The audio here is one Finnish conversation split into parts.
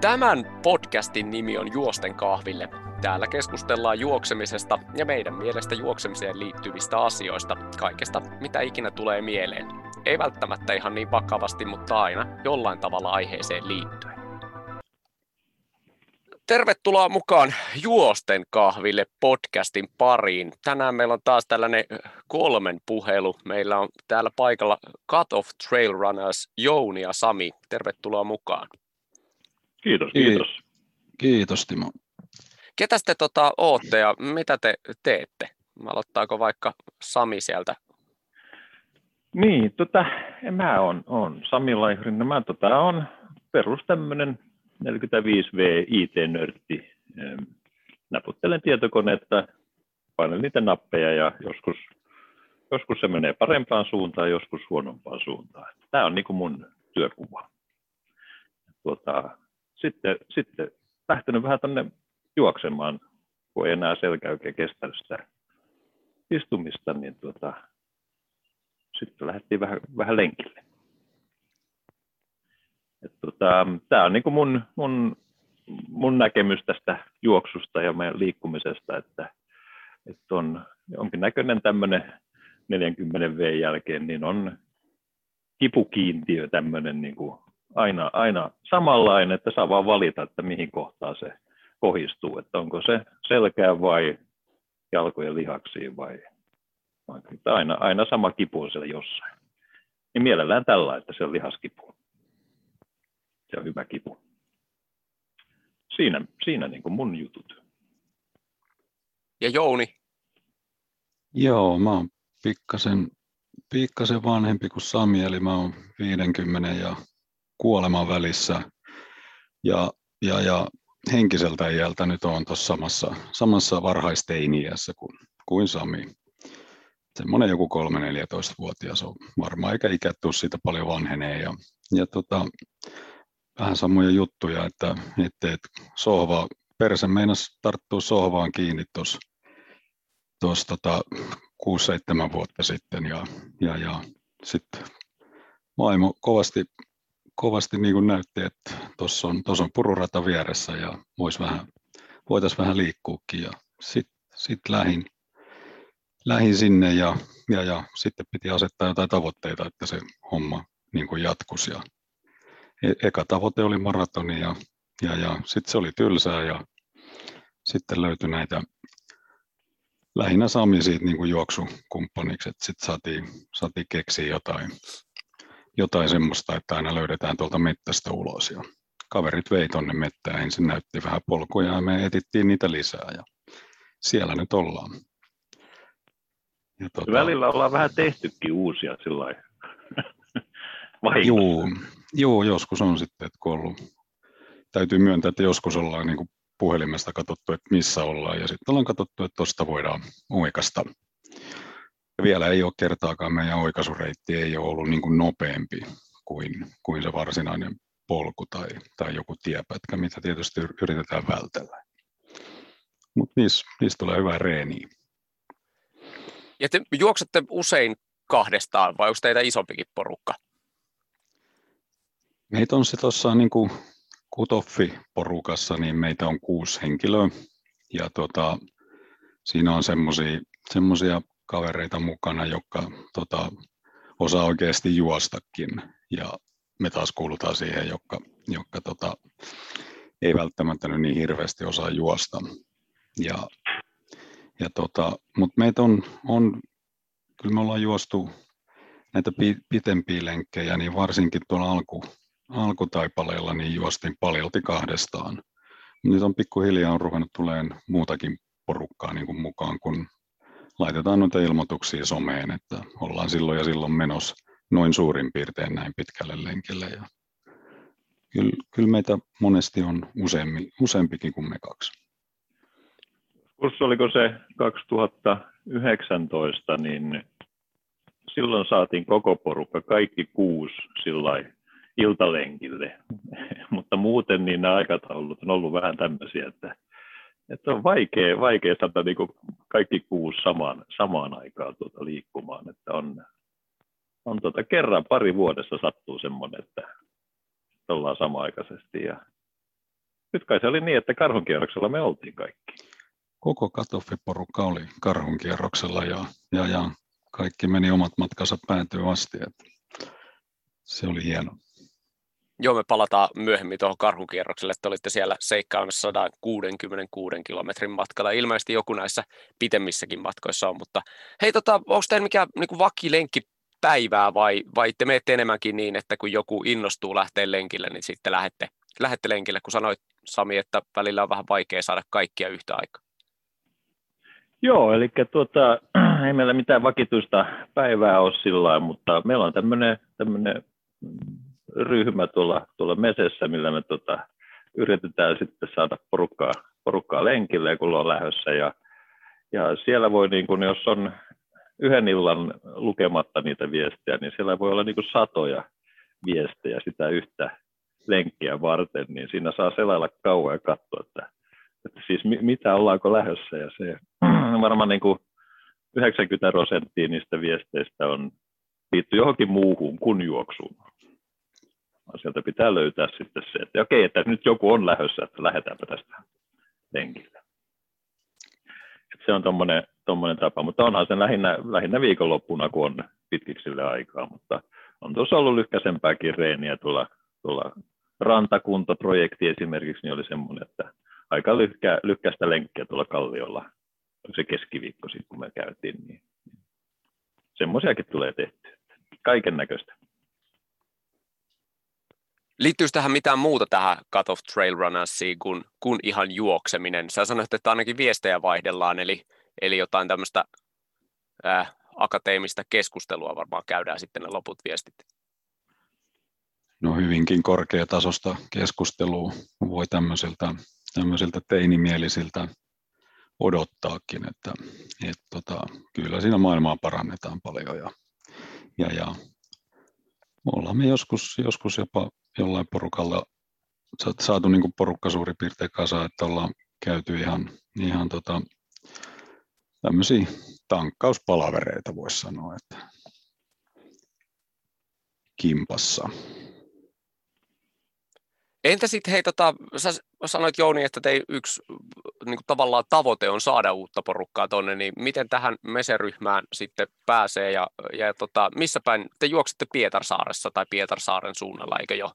Tämän podcastin nimi on Juosten kahville. Täällä keskustellaan juoksemisesta ja meidän mielestä juoksemiseen liittyvistä asioista, kaikesta mitä ikinä tulee mieleen. Ei välttämättä ihan niin vakavasti, mutta aina jollain tavalla aiheeseen liittyen. Tervetuloa mukaan Juosten kahville podcastin pariin. Tänään meillä on taas tällainen kolmen puhelu. Meillä on täällä paikalla Cut Off Trail Runners Jouni ja Sami. Tervetuloa mukaan. Kiitos, kiitos. Kiitos Timo. Ketä te tota, ootte ja mitä te teette? Aloittaako vaikka Sami sieltä? Niin, tota, mä oon, oon Sami Laihrin. Mä tota, on perus tämmönen 45V IT-nörtti. Naputtelen tietokoneetta, painan niitä nappeja ja joskus, joskus se menee parempaan suuntaan, joskus huonompaan suuntaan. Tämä on niin kuin mun työkuva. Tuota, sitten, sitten lähtenyt vähän tuonne juoksemaan, kun ei enää selkä oikein kestänyt sitä istumista, niin tuota, sitten lähdettiin vähän, vähän lenkille. Tota, Tämä on niin kuin mun, mun, mun näkemys tästä juoksusta ja meidän liikkumisesta, että, että on jonkinnäköinen tämmöinen 40 V jälkeen, niin on kipukiintiö tämmöinen niin kuin aina, aina samanlainen, että saa vaan valita, että mihin kohtaan se kohistuu, että onko se selkää vai jalkojen lihaksiin vai, vai aina, aina sama kipu on siellä jossain. Niin mielellään tällä, että se on lihaskipu. Se on hyvä kipu. Siinä, siinä niin kuin mun jutut. Ja Jouni? Joo, mä oon pikkasen, pikkasen vanhempi kuin Sami, eli mä oon 50 ja kuoleman välissä ja, ja, ja henkiseltä iältä nyt on tuossa samassa, samassa varhaisteiniässä kuin, kuin Sami. Semmoinen joku 3-14-vuotias on varmaan, eikä ikä tuu siitä paljon vanhenee. Ja, ja tota, vähän samoja juttuja, että, että, että sohva, perse meinas tarttuu sohvaan kiinni tuossa tota, 6-7 vuotta sitten ja, ja, ja sitten maailma kovasti kovasti niin kuin näytti, että tuossa on, on pururata vieressä ja vois vähän, voitaisiin vähän liikkuukin. Sitten sit lähin, lähin sinne ja, ja, ja, sitten piti asettaa jotain tavoitteita, että se homma niin kuin jatkuisi. Ja e, eka tavoite oli maratoni ja, ja, ja sitten se oli tylsää ja sitten löytyi näitä lähinnä Sami siitä niin kuin juoksukumppaniksi, että sitten saatiin, saatiin keksiä jotain, jotain semmoista, että aina löydetään tuolta mettästä ulos. Ja kaverit vei tuonne mettään, ensin näytti vähän polkuja ja me etittiin niitä lisää ja siellä nyt ollaan. Ja tuota, Välillä ollaan vähän tehtykin uusia sillä Joo, joo, joskus on sitten, että kun ollut, täytyy myöntää, että joskus ollaan niin kuin puhelimesta katsottu, että missä ollaan, ja sitten ollaan katsottu, että tuosta voidaan oikasta vielä ei ole kertaakaan meidän oikaisureitti ei ole ollut niin kuin nopeampi kuin, kuin se varsinainen polku tai, tai joku tiepätkä, mitä tietysti yritetään vältellä. Mutta niissä, niissä tulee hyvää reeniä. Ja te juoksette usein kahdestaan vai onko teitä isompikin porukka? Meitä on se tuossa niin kuin Kutoffi-porukassa, niin meitä on kuusi henkilöä. Ja tota, siinä on semmoisia kavereita mukana, jotka tota, osaa oikeasti juostakin. Ja me taas kuulutaan siihen, jotka, jotka tota, ei välttämättä nyt niin hirveästi osaa juosta. Ja, ja tota, Mutta meitä on, on, kyllä me ollaan juostu näitä pitempiä lenkkejä, niin varsinkin tuolla alku, alkutaipaleella niin juostin paljolti kahdestaan. Nyt on pikkuhiljaa on ruvennut tulemaan muutakin porukkaa niin kuin mukaan, kun laitetaan noita ilmoituksia someen, että ollaan silloin ja silloin menossa noin suurin piirtein näin pitkälle lenkille. Ja kyllä, kyllä meitä monesti on useampi, useampikin kuin me kaksi. Kurssi oliko se 2019, niin silloin saatiin koko porukka, kaikki kuusi sillä iltalenkille. Mutta muuten niin nämä aikataulut on ollut vähän tämmöisiä, että että on vaikea, vaikea saada niin kaikki kuusi samaan, samaan aikaan tuota liikkumaan. Että on, on tuota, kerran pari vuodessa sattuu semmoinen, että ollaan samaaikaisesti. Ja nyt kai se oli niin, että karhunkierroksella me oltiin kaikki. Koko katoffiporukka oli karhunkierroksella ja, ja, ja kaikki meni omat matkansa päätyyn asti. Että se oli hieno. Joo, me palataan myöhemmin tuohon karhukierrokselle, että olitte siellä seikkailemassa 166 kilometrin matkalla. Ilmeisesti joku näissä pitemmissäkin matkoissa on, mutta hei, tota, onko teillä mikään niin vakilenkki päivää vai, vai te menette enemmänkin niin, että kun joku innostuu lähteä lenkille, niin sitten lähette, lähette lenkille, kun sanoit Sami, että välillä on vähän vaikea saada kaikkia yhtä aikaa. Joo, eli tuota, ei meillä mitään vakituista päivää ole sillä mutta meillä on tämmöinen ryhmä tuolla, tuolla mesessä, millä me tota, yritetään sitten saada porukkaa, porukkaa lenkille, kun on lähdössä. Ja, ja siellä voi, niin kun, jos on yhden illan lukematta niitä viestejä, niin siellä voi olla niin kuin satoja viestejä sitä yhtä lenkkiä varten, niin siinä saa selailla kauan ja katsoa, että, että siis mitä ollaanko lähdössä. Ja se varmaan niin kuin 90 prosenttia niistä viesteistä on liittyy johonkin muuhun kuin juoksuun. Sieltä pitää löytää sitten se, että okei, että nyt joku on lähdössä, että lähdetäänpä tästä lenkille. se on tuommoinen tapa, mutta onhan se lähinnä, lähinnä viikonloppuna, kun on pitkiksi sille aikaa, mutta on tuossa ollut lyhkäisempääkin reeniä tuolla, tuolla rantakuntaprojekti esimerkiksi, niin oli semmoinen, että aika lyhkä, lyhkäistä lenkkiä tuolla Kalliolla, se keskiviikko sitten, kun me käytiin, niin semmoisiakin tulee tehty. Kaiken näköistä. Liittyykö tähän mitään muuta tähän Cut of Trail Runnersiin kuin, kuin ihan juokseminen? Sä sanoit, että ainakin viestejä vaihdellaan, eli Eli jotain tämmöistä ää, akateemista keskustelua varmaan käydään sitten ne loput viestit. No hyvinkin korkeatasosta keskustelua voi tämmöisiltä, tämmöisiltä teinimielisiltä odottaakin, että, että tota, kyllä siinä maailmaa parannetaan paljon ja, ja, ja ollaan me joskus, joskus jopa jollain porukalla saatu niin kuin porukka suurin piirtein kasa, että ollaan käyty ihan, ihan tota, tämmöisiä tankkauspalavereita voisi sanoa, että kimpassa. Entä sitten, hei, tota, sä sanoit Jouni, että te yksi niin kuin tavallaan tavoite on saada uutta porukkaa tuonne, niin miten tähän meseryhmään sitten pääsee ja, ja tota, missä päin, te juoksitte Pietarsaaressa tai Pietarsaaren suunnalla, eikö jo?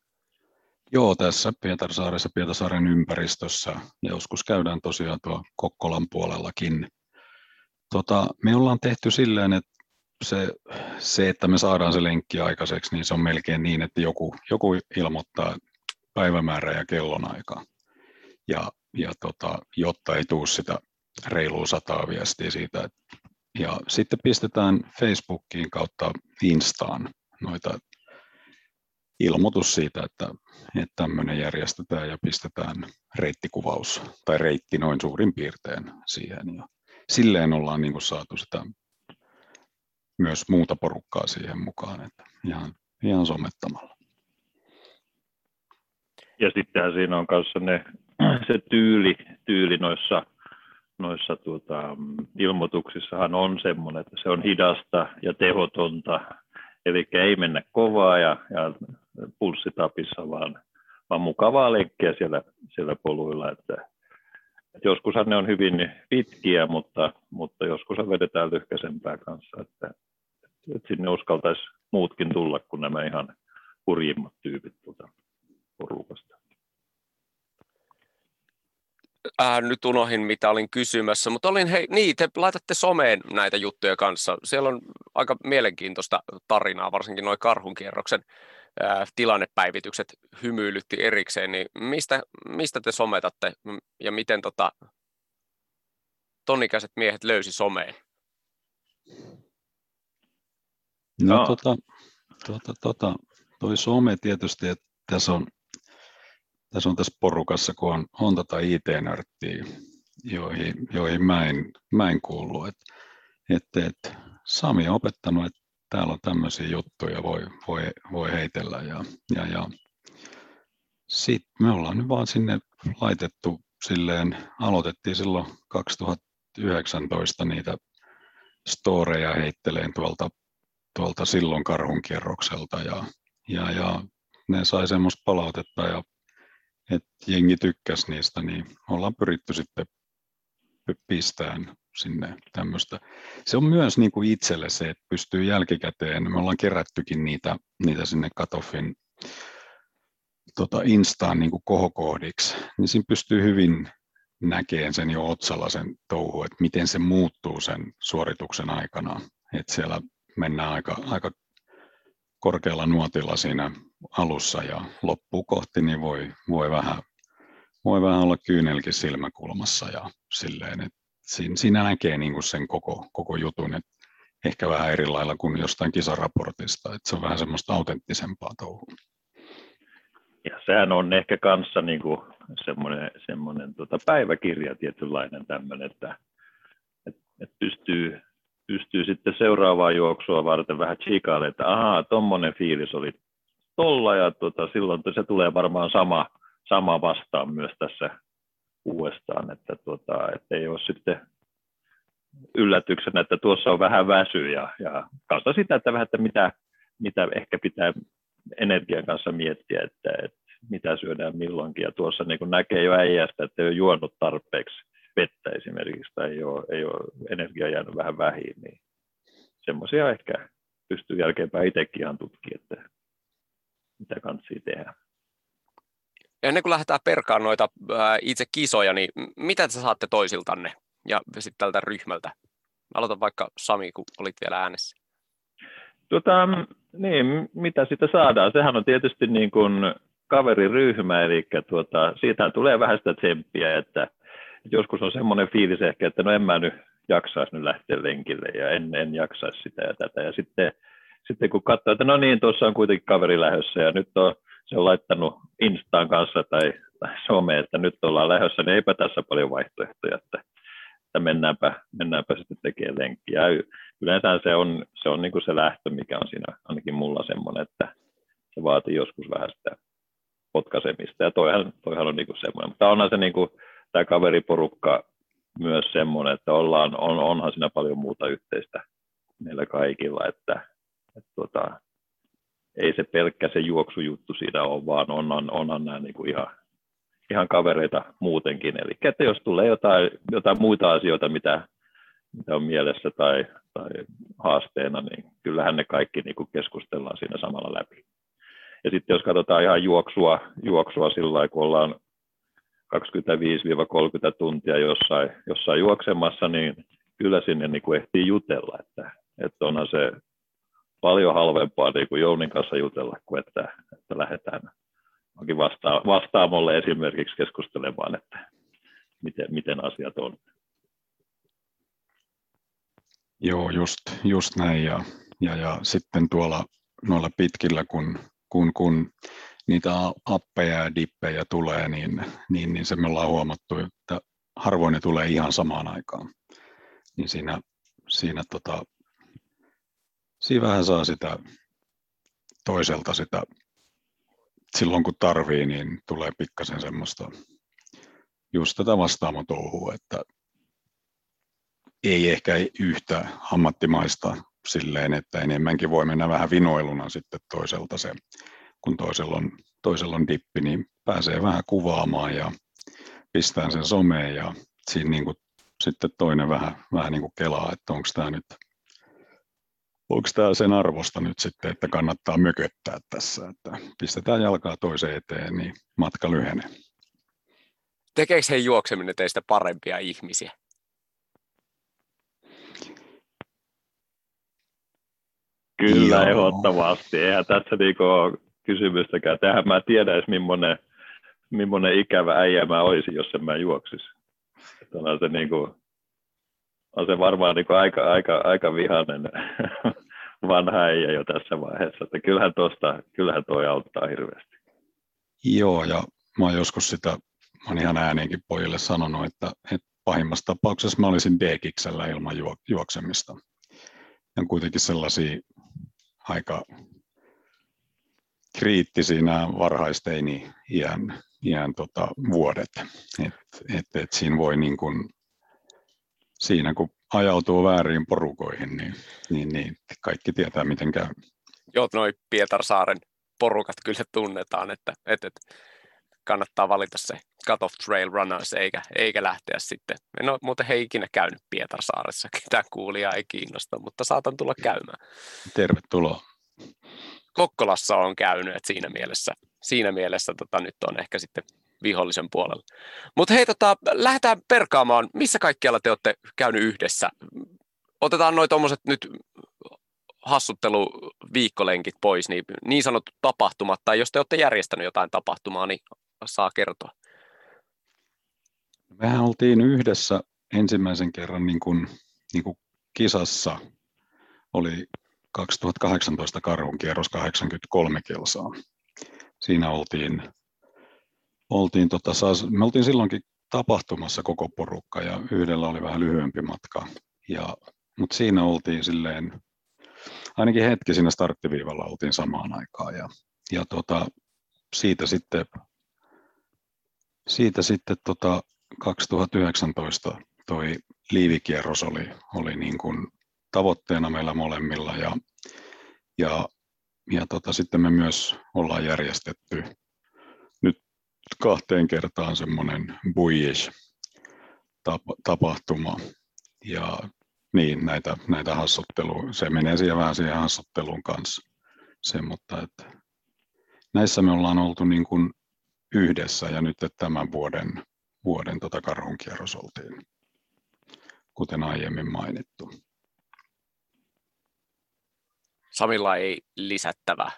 Joo, tässä Pietarsaaressa, Pietarsaaren ympäristössä. Joskus käydään tosiaan tuo Kokkolan puolellakin Tota, me ollaan tehty silleen, että se, se, että me saadaan se lenkki aikaiseksi, niin se on melkein niin, että joku, joku ilmoittaa päivämäärä ja kellonaika. Ja, ja tota, jotta ei tule sitä reilua sataa viestiä siitä. Ja sitten pistetään Facebookiin kautta Instaan noita ilmoitus siitä, että, että tämmöinen järjestetään ja pistetään reittikuvaus tai reitti noin suurin piirtein siihen. Ja silleen ollaan niin kuin saatu sitä myös muuta porukkaa siihen mukaan, että ihan, ihan somettamalla. Ja sittenhän siinä on kanssa ne, se tyyli, tyyli noissa, noissa tuota, ilmoituksissahan on semmoinen, että se on hidasta ja tehotonta, eli ei mennä kovaa ja, ja pulssitapissa, vaan, vaan mukavaa leikkiä siellä, siellä poluilla, että et joskushan ne on hyvin pitkiä, mutta, mutta joskus vedetään lyhkäisempää kanssa, että, että sinne uskaltaisi muutkin tulla kuin nämä ihan hurjimmat tyypit tuota porukasta. Äh, nyt unohin, mitä olin kysymässä, mutta olin, hei, niin, te laitatte someen näitä juttuja kanssa. Siellä on aika mielenkiintoista tarinaa, varsinkin noin karhunkierroksen tilannepäivitykset hymyilytti erikseen, niin mistä, mistä te sometatte ja miten tota, tonikäiset miehet löysi someen? No, no. Tota, tota, tota, toi some tietysti, että tässä on, tässä on tässä porukassa, kun on, on tota IT-nörttiä, joihin, joihin mä en, mä en kuulu. Et, et, et Sami on opettanut, että täällä on tämmöisiä juttuja, voi, voi, voi heitellä. Ja, ja, ja. Sitten me ollaan nyt vaan sinne laitettu silleen, aloitettiin silloin 2019 niitä storeja heitteleen tuolta, tuolta silloin karhunkierrokselta ja, ja, ja ne sai semmoista palautetta ja että jengi tykkäsi niistä, niin ollaan pyritty sitten pistään sinne tämmöistä. Se on myös niin kuin itselle se, että pystyy jälkikäteen, me ollaan kerättykin niitä, niitä sinne Katoffin tota Instaan niin kuin kohokohdiksi, niin siinä pystyy hyvin näkeen sen jo otsalla sen touhu, että miten se muuttuu sen suorituksen aikana. Että siellä mennään aika, aika korkealla nuotilla siinä alussa ja loppuu kohti, niin voi, voi, vähän, voi vähän olla kyynelkin silmäkulmassa ja silleen, että siinä, siinä näkee niin kuin sen koko, koko jutun, että ehkä vähän eri lailla kuin jostain kisaraportista, että se on vähän semmoista autenttisempaa touhua. Ja sehän on ehkä kanssa niin kuin semmoinen, semmoinen tota päiväkirja tietynlainen tämmöinen, että, että, että pystyy, pystyy sitten seuraavaa juoksua varten vähän tsiikailemaan, että ahaa, tuommoinen fiilis oli tolla ja tota, silloin se tulee varmaan sama, sama vastaan myös tässä uudestaan, että, tota, ei ole sitten yllätyksenä, että tuossa on vähän väsy ja, ja kanssa sitä, että vähän, että mitä, mitä ehkä pitää energian kanssa miettiä, että, että mitä syödään milloinkin. Ja tuossa niin näkee jo äijästä, että ei ole juonut tarpeeksi vettä esimerkiksi, tai ei ole, ei ole energia jäänyt vähän vähin, niin semmoisia ehkä pystyy jälkeenpäin itsekin ihan tutkimaan, että mitä kanssa tehdä. Ennen kuin lähdetään perkaan noita ää, itse kisoja, niin mitä te saatte toisiltanne ja sitten tältä ryhmältä? Aloitan vaikka Sami, kun olit vielä äänessä. Tota, niin, mitä sitä saadaan? Sehän on tietysti niin kuin kaveriryhmä, eli tuota, siitä tulee vähän sitä tsemppiä, että joskus on semmoinen fiilis ehkä, että no en mä nyt jaksaisi nyt lähteä lenkille ja en, en jaksaisi sitä ja tätä. Ja sitten, sitten kun katsoo, että no niin, tuossa on kuitenkin kaveri lähdössä ja nyt on, se on laittanut Instaan kanssa tai, tai someen, että nyt ollaan lähdössä, niin eipä tässä paljon vaihtoehtoja, että, että mennäänpä, mennäänpä sitten tekemään lenkkiä. Yleensä se on se, on niin kuin se lähtö, mikä on siinä ainakin mulla semmoinen, että se vaatii joskus vähän sitä potkaisemista, ja toihan, toihan on niin kuin semmoinen. Mutta onhan se niin kuin, tämä kaveriporukka myös semmoinen, että ollaan, on, onhan siinä paljon muuta yhteistä meillä kaikilla, että, että tuota, ei se pelkkä se juoksujuttu siinä ole, vaan onhan, onhan nämä niin kuin ihan, ihan kavereita muutenkin. Eli että jos tulee jotain, jotain muita asioita, mitä, mitä on mielessä tai, tai haasteena, niin kyllähän ne kaikki niin kuin keskustellaan siinä samalla läpi. Ja sitten jos katsotaan ihan juoksua, juoksua sillä lailla, kun ollaan 25-30 tuntia jossain, jossain juoksemassa, niin kyllä sinne niin kuin ehtii jutella, että, että onhan se paljon halvempaa niin kuin Jounin kanssa jutella, kuin että, että lähdetään vasta- vastaamolle esimerkiksi keskustelemaan, että miten, miten asiat on. Joo, just, just näin. Ja, ja, ja sitten tuolla noilla pitkillä, kun kun, kun niitä appeja ja dippejä tulee, niin, niin, niin se me ollaan huomattu, että harvoin ne tulee ihan samaan aikaan. Niin siinä, siinä, tota, siinä vähän saa sitä toiselta sitä, silloin kun tarvii, niin tulee pikkasen semmoista just tätä vastaamotouhua, että ei ehkä yhtä ammattimaista silleen, että enemmänkin voi mennä vähän vinoiluna sitten toiselta se, kun toisella on, toisella on dippi, niin pääsee vähän kuvaamaan ja pistää sen someen ja siinä niin kuin sitten toinen vähän, vähän niin kuin kelaa, että onko tämä nyt onko tämä sen arvosta nyt sitten, että kannattaa mököttää tässä, että pistetään jalkaa toiseen eteen, niin matka lyhenee. Tekeekö he juokseminen teistä parempia ihmisiä? Kyllä, Joo. ehdottomasti. Eihän tässä niinku kysymystäkään. Tähän mä tiedän edes, millainen, millainen ikävä äijä mä olisin, jos en mä juoksisi. Että on se, niinku, on se varmaan niinku aika, aika, aika vihainen vanha äijä jo tässä vaiheessa. Että kyllähän, tosta, kyllähän toi auttaa hirveästi. Joo, ja mä oon joskus sitä, mä oon ihan ääneenkin pojille sanonut, että, että pahimmassa tapauksessa mä olisin D-kiksellä ilman juoksemista. Ja kuitenkin sellaisia aika kriittisiä nämä varhaisteini iän, iän tota, vuodet. Et, et, et siinä voi niin kun, siinä kun ajautuu väärin porukoihin, niin, niin, niin kaikki tietää miten käy. Joo, noin Pietarsaaren porukat kyllä tunnetaan, että, että, että kannattaa valita se Cut Off Trail Runners eikä, eikä lähteä sitten. En ole muuten he ikinä käynyt Pietarsaaressa, ketään kuulijaa ei kiinnosta, mutta saatan tulla käymään. Tervetuloa. Kokkolassa on käynyt, että siinä mielessä, siinä mielessä tota, nyt on ehkä sitten vihollisen puolella. Mutta hei, tota, lähdetään perkaamaan, missä kaikkialla te olette käynyt yhdessä. Otetaan noin tuommoiset nyt hassutteluviikkolenkit pois, niin, niin sanotut tapahtumat, tai jos te olette järjestänyt jotain tapahtumaa, niin saa kertoa. Mehän oltiin yhdessä ensimmäisen kerran niin kuin, niin kuin kisassa, oli 2018 karhun kierros 83 kilsaa. Siinä oltiin, oltiin tota, me oltiin silloinkin tapahtumassa koko porukka ja yhdellä oli vähän lyhyempi matka. Ja, mutta siinä oltiin silleen ainakin hetki siinä starttiviivalla oltiin samaan aikaan ja, ja tota, siitä sitten, siitä sitten tota 2019 toi liivikierros oli, oli niin kuin tavoitteena meillä molemmilla ja, ja, ja tota, sitten me myös ollaan järjestetty nyt kahteen kertaan semmoinen buish tapahtuma ja niin, näitä, näitä hassuttelua. Se menee siihen vähän siihen hassutteluun kanssa. Se, mutta että näissä me ollaan oltu niin kuin yhdessä ja nyt tämän vuoden, vuoden tota karhunkierros oltiin, kuten aiemmin mainittu. Samilla ei lisättävää.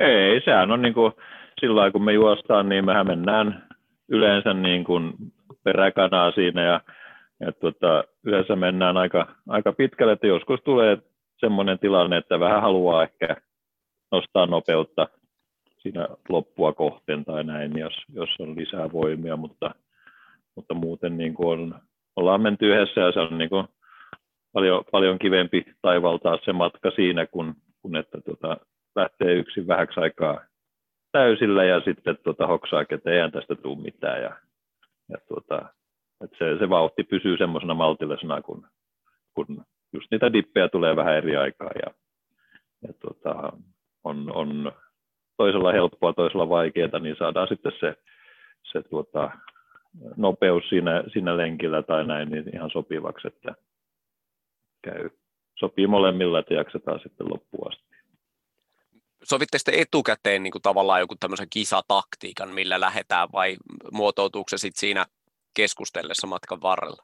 Ei, sehän on niin kuin, sillä lailla, kun me juostaan, niin mehän mennään yleensä niin kuin peräkanaa siinä ja ja tuota, yleensä mennään aika, aika pitkälle, että joskus tulee semmoinen tilanne, että vähän haluaa ehkä nostaa nopeutta siinä loppua kohteen tai näin, jos, jos on lisää voimia, mutta, mutta muuten niin kuin on, ollaan menty yhdessä ja se on niin kuin paljon, paljon kivempi taivaltaa se matka siinä, kun, kun että tuota, lähtee yksin vähäksi aikaa täysillä ja sitten tuota, hoksaa, että ei tästä tule mitään. Ja, ja tuota, että se, se vauhti pysyy semmoisena maltillisena, kun, kun just niitä dippejä tulee vähän eri aikaa ja, ja tota, on, on toisella helppoa, toisella vaikeaa, niin saadaan sitten se, se tuota, nopeus siinä, siinä lenkillä tai näin niin ihan sopivaksi, että käy, sopii molemmilla, että jaksetaan sitten loppuun asti. Sovitte sitten etukäteen niin kuin tavallaan joku tämmöisen kisataktiikan, millä lähdetään vai muotoutuuko se sitten siinä keskustellessa matkan varrella?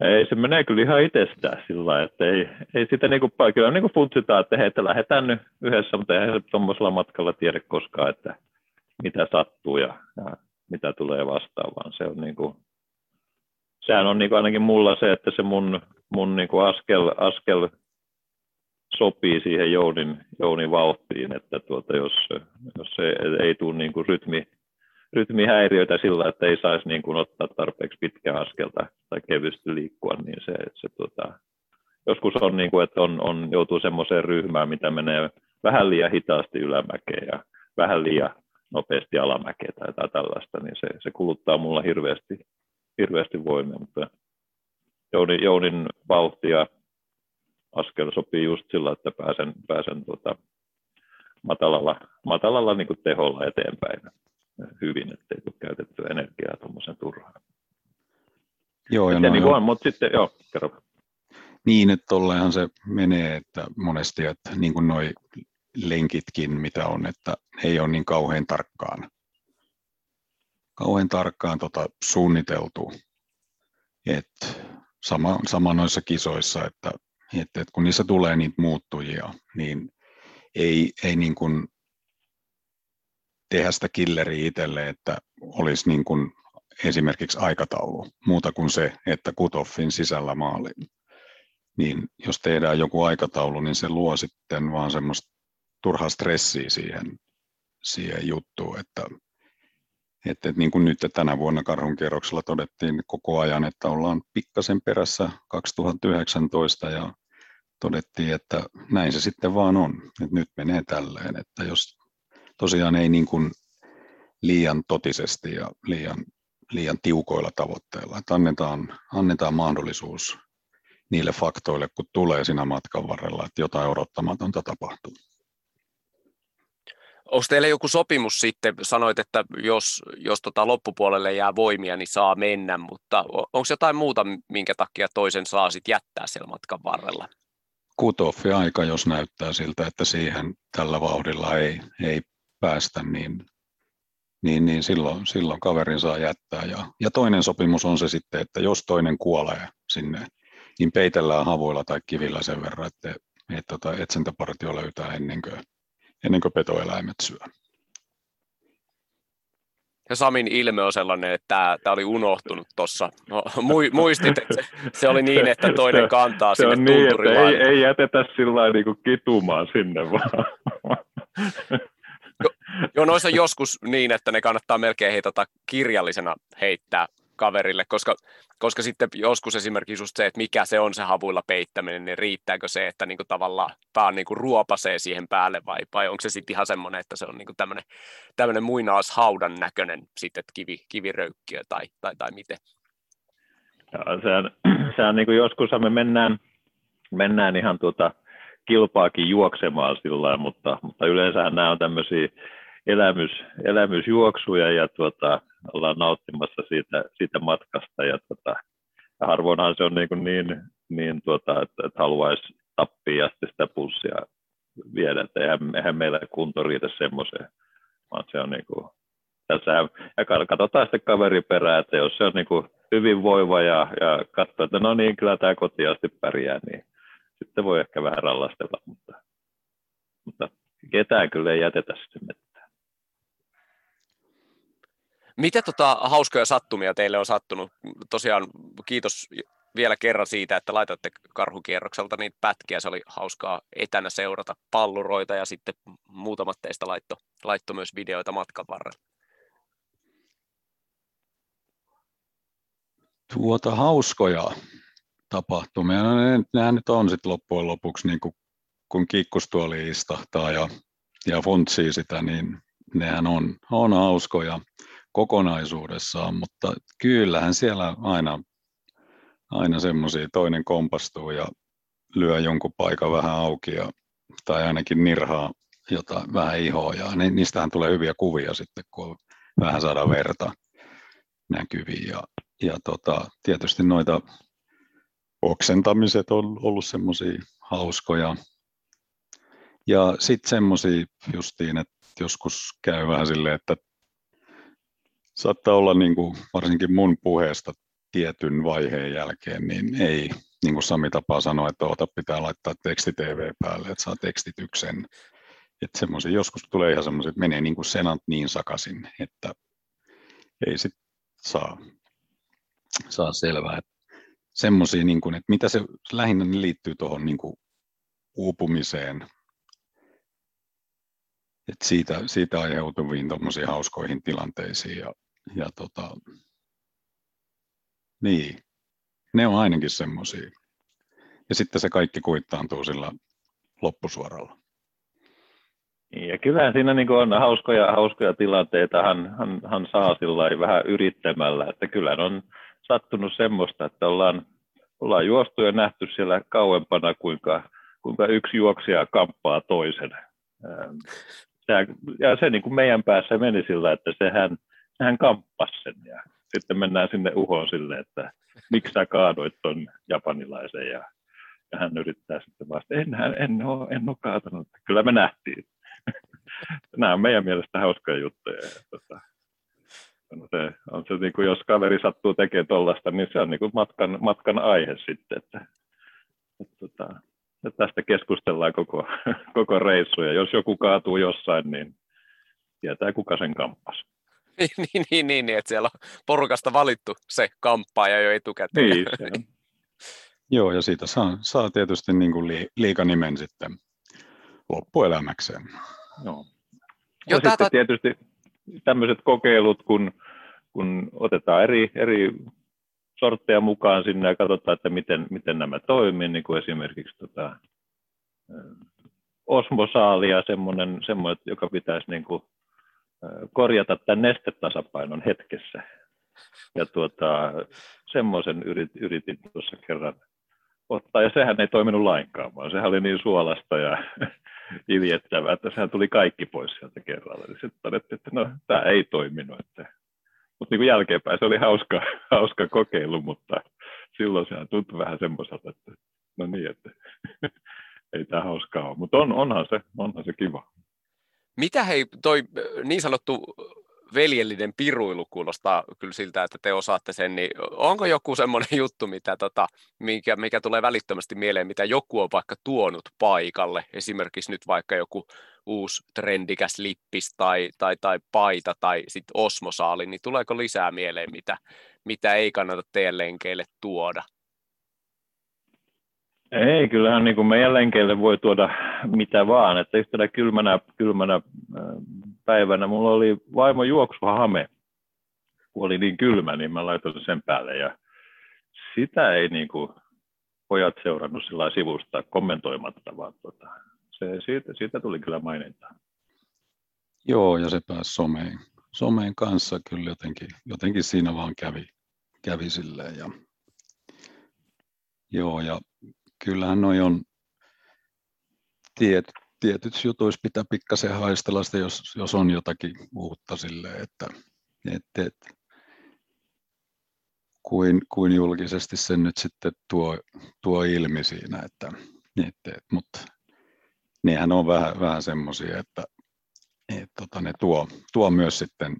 Ei, se menee kyllä ihan itsestään sillä että ei, ei sitä niinku, kyllä niinku funtsitaan, että hei, että lähdetään nyt yhdessä, mutta eihän se tuommoisella matkalla tiedä koskaan, että mitä sattuu ja, ja mitä tulee vastaan, vaan se on niinku, sehän on niinku ainakin mulla se, että se mun, mun niinku askel, askel sopii siihen Jounin, Jounin vauhtiin, että tuota, jos, jos se ei, tule niinku rytmi, rytmihäiriöitä sillä, että ei saisi niin kuin ottaa tarpeeksi pitkää askelta tai kevyesti liikkua, niin se, se tota, joskus on, niin kuin, että on, on, joutuu semmoiseen ryhmään, mitä menee vähän liian hitaasti ylämäkeen ja vähän liian nopeasti alamäkeen tai, tai tällaista, niin se, se kuluttaa mulla hirveästi, hirveästi voimia, mutta Jounin, Jounin vauhti ja askel sopii just sillä, että pääsen, pääsen tota, matalalla, matalalla niin kuin teholla eteenpäin hyvin, ettei tule käytetty energiaa tuommoisen turhaan. Joo, ja no, niin on, mutta sitten, joo, kerro. Niin, että tolleenhan se menee, että monesti, että niin kuin noi lenkitkin, mitä on, että ei ole niin kauhean tarkkaan, kauhean tarkkaan tota suunniteltu. että sama, sama noissa kisoissa, että, että, että kun niissä tulee niitä muuttujia, niin ei, ei niin kuin tehdä sitä killeriä itselle, että olisi niin kuin esimerkiksi aikataulu, muuta kuin se, että kutoffin sisällä maali. Niin jos tehdään joku aikataulu, niin se luo sitten vaan semmoista turhaa stressiä siihen, siihen juttuun, että, että, että niin kuin nyt tänä vuonna karhun kierroksella todettiin koko ajan, että ollaan pikkasen perässä 2019 ja todettiin, että näin se sitten vaan on, että nyt menee tälleen, että jos tosiaan ei niin kuin liian totisesti ja liian, liian tiukoilla tavoitteilla. Että annetaan, annetaan mahdollisuus niille faktoille, kun tulee siinä matkan varrella, että jotain odottamatonta tapahtuu. Onko teillä joku sopimus sitten, sanoit, että jos, jos tota loppupuolelle jää voimia, niin saa mennä, mutta onko jotain muuta, minkä takia toisen saa sitten jättää siellä matkan varrella? Kutoffi aika, jos näyttää siltä, että siihen tällä vauhdilla ei, ei päästä, niin, niin, niin silloin, silloin kaverin saa jättää. Ja, ja toinen sopimus on se sitten, että jos toinen kuolee sinne, niin peitellään havuilla tai kivillä sen verran, että, että tota, etsintäpartio löytää ennen kuin ennen kuin petoeläimet syö. Ja Samin ilme on sellainen, että tämä, tämä oli unohtunut tuossa. No, muistit, että se, se oli niin, että toinen kantaa se, sinne se on niin, että ei, ei jätetä sillä niin kuin kitumaan sinne vaan. Jo, jo noissa on joskus niin, että ne kannattaa melkein heitä tota kirjallisena heittää kaverille, koska, koska sitten joskus esimerkiksi just se, että mikä se on se havuilla peittäminen, niin riittääkö se, että niinku tavallaan vaan niinku ruopasee siihen päälle vai, vai onko se sitten ihan semmoinen, että se on niinku tämmöinen, muinaushaudan näköinen sitten kivi, kiviröykkiö tai, tai, tai miten? Ja, sehän, sehän niin kuin joskus me mennään, mennään ihan tuota kilpaakin juoksemaan sillä mutta, mutta yleensähän nämä on tämmöisiä elämys, elämysjuoksuja ja tuota, ollaan nauttimassa siitä, siitä matkasta ja, tuota, ja harvoinhan se on niin, kuin niin, niin tuota, että, että haluaisi tappia ja sitä pulssia viedä, että eihän, eihän meillä kunto riitä semmoiseen, vaan se on niin kuin, tässä, ja katsotaan sitten kaveri perään, että jos se on niin kuin hyvin voiva ja, ja katsoo, että no niin, kyllä tämä kotiasti pärjää, niin sitten voi ehkä vähän rallastella, mutta, mutta ketään kyllä ei jätetä sinne mitä tota, hauskoja sattumia teille on sattunut? Tosiaan kiitos vielä kerran siitä, että laitatte karhukierrokselta niitä pätkiä. Se oli hauskaa etänä seurata palluroita ja sitten muutamat teistä laitto, laitto myös videoita matkan varrella. Tuota hauskoja tapahtumia. No, nehän nyt on sitten loppujen lopuksi, niin kuin, kun kikkustuoli istahtaa ja, ja funtsii sitä, niin nehän on, on hauskoja kokonaisuudessaan, mutta kyllähän siellä aina, aina semmoisia, toinen kompastuu ja lyö jonkun paikan vähän auki ja, tai ainakin nirhaa jota vähän ihoa ja niistähän tulee hyviä kuvia sitten, kun vähän saada verta näkyviin ja, ja tota, tietysti noita oksentamiset on ollut semmoisia hauskoja. Ja sitten semmoisia justiin, että joskus käy vähän silleen, että saattaa olla niin kuin, varsinkin mun puheesta tietyn vaiheen jälkeen, niin ei, niin kuin Sami tapaa sanoa, että oota, pitää laittaa teksti TV päälle, että saa tekstityksen. Että semmoisia, joskus tulee ihan semmoisia, että menee niin kuin senat niin sakaisin, että ei sit saa, saa selvää. Semmoisia, niin kuin, että mitä se lähinnä liittyy tuohon niin kuin uupumiseen, että siitä, siitä aiheutuviin hauskoihin tilanteisiin ja ja tota, niin, ne on ainakin semmoisia. Ja sitten se kaikki kuittaantuu sillä loppusuoralla. Niin, ja kyllähän siinä niin on hauskoja, hauskoja tilanteita, hän, hän, hän saa sillä vähän yrittämällä, että kyllä on sattunut semmoista, että ollaan, ollaan juostu ja nähty siellä kauempana, kuinka, kuinka yksi juoksija kamppaa toisen. Ja se niin kuin meidän päässä meni sillä, että sehän, hän kamppasi sen ja sitten mennään sinne uhoon sille, että miksi sä kaadoit ton japanilaisen ja, ja hän yrittää sitten vasta, en, en, ole, en ole kaatanut, kyllä me nähtiin. Nämä on meidän mielestä hauskoja juttuja. Ja, tota, on se, on se niin kuin, jos kaveri sattuu tekemään tuollaista, niin se on niin kuin matkan, matkan aihe sitten, että, että, että, että tästä keskustellaan koko, koko reissu, ja jos joku kaatuu jossain, niin tietää kuka sen kamppasi. niin, niin, niin, niin, että siellä on porukasta valittu se kamppaaja jo etukäteen. Niin, Joo, ja siitä saa, saa tietysti niin kuin li, liikanimen sitten loppuelämäkseen. Joo. Ja sitten tätä... tietysti tämmöiset kokeilut, kun, kun otetaan eri, eri sortteja mukaan sinne ja katsotaan, että miten, miten nämä toimii, niin kuin esimerkiksi tota, osmosaalia, semmoinen, semmoinen, joka pitäisi niin kuin korjata tämän nestetasapainon hetkessä. Ja tuota, semmoisen yrit, yritin tuossa kerran ottaa, ja sehän ei toiminut lainkaan, vaan sehän oli niin suolasta ja, iljettävää, että sehän tuli kaikki pois sieltä kerralla. Sitten todettiin, että no, tämä ei toiminut. Että, mutta niin jälkeenpäin se oli hauska, hauska kokeilu, mutta silloin sehän tuntui vähän semmoiselta, että no niin, että ei tämä hauskaa ole. Mutta on, onhan, se, onhan se kiva. Mitä hei, toi niin sanottu veljellinen piruilu kuulostaa kyllä siltä, että te osaatte sen, niin onko joku semmoinen juttu, mitä tota, mikä, mikä tulee välittömästi mieleen, mitä joku on vaikka tuonut paikalle, esimerkiksi nyt vaikka joku uusi trendikäs lippis tai, tai, tai paita tai sitten osmosaali, niin tuleeko lisää mieleen, mitä, mitä ei kannata teidän lenkeille tuoda? Ei, kyllähän niin kuin meidän lenkeille voi tuoda mitä vaan. Että yhtenä kylmänä, kylmänä päivänä mulla oli vaimo juoksuhame. Kun oli niin kylmä, niin mä laitoin sen päälle. Ja sitä ei niin kuin pojat seurannut sillä sivusta kommentoimatta, vaan tota, se, siitä, siitä tuli kyllä mainintaa. Joo, ja se pääsi someen, someen kanssa kyllä jotenkin, jotenkin siinä vaan kävi, kävi silleen. Ja, joo, ja kyllähän noi on tiet, tietyt jutuissa pitää pikkasen haistella sitä, jos, jos on jotakin uutta sille, että et, et, kuin, kuin julkisesti sen nyt sitten tuo, tuo ilmi siinä, että et, et, mutta nehän on vähän, vähän semmoisia, että et, tota, ne tuo, tuo myös sitten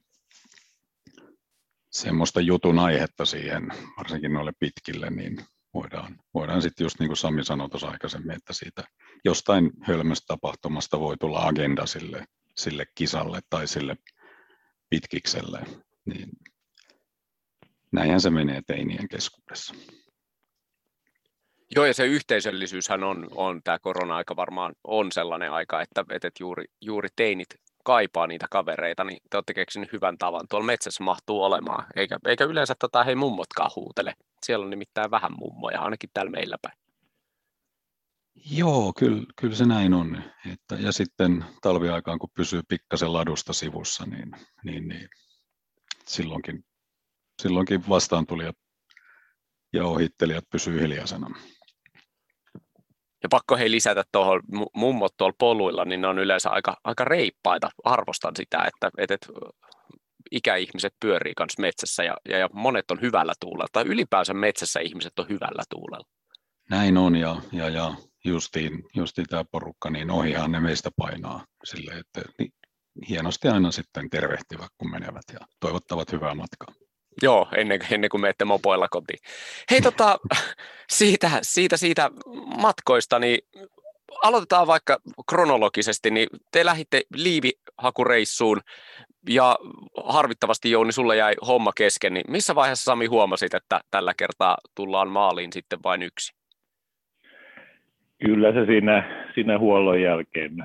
semmoista jutun aihetta siihen, varsinkin noille pitkille, niin voidaan, voidaan sitten just niin kuin Sami sanoi tuossa aikaisemmin, että siitä jostain hölmöstä tapahtumasta voi tulla agenda sille, sille kisalle tai sille pitkikselle, niin näinhän se menee teinien keskuudessa. Joo, ja se yhteisöllisyyshän on, on tämä korona-aika varmaan on sellainen aika, että, että juuri, juuri teinit kaipaa niitä kavereita, niin te olette keksinyt hyvän tavan. Tuolla metsässä mahtuu olemaan, eikä, eikä yleensä tota, hei mummotkaan huutele. Siellä on nimittäin vähän mummoja, ainakin täällä meillä päin. Joo, kyllä, kyllä se näin on. Että, ja sitten talviaikaan, kun pysyy pikkasen ladusta sivussa, niin, niin, niin silloinkin, silloinkin vastaantulijat ja ohittelijat pysyy hiljaisena. Ja pakko hei lisätä tuohon mummot tuolla poluilla, niin ne on yleensä aika, aika reippaita. Arvostan sitä, että, että ikäihmiset pyörii kanssa metsässä ja, ja, ja monet on hyvällä tuulella. Tai ylipäänsä metsässä ihmiset on hyvällä tuulella. Näin on ja, ja, ja justiin, justiin tämä porukka, niin ohihan ne meistä painaa sille, että niin, hienosti aina sitten tervehtivät, kun menevät ja toivottavat hyvää matkaa. Joo, ennen, ennen kuin menette mopoilla kotiin. Hei, tota, siitä, siitä, siitä matkoista, niin aloitetaan vaikka kronologisesti, niin te lähditte liivihakureissuun ja harvittavasti Jouni, sulle jäi homma kesken, niin missä vaiheessa Sami huomasit, että tällä kertaa tullaan maaliin sitten vain yksi? Kyllä se siinä, siinä huollon jälkeen,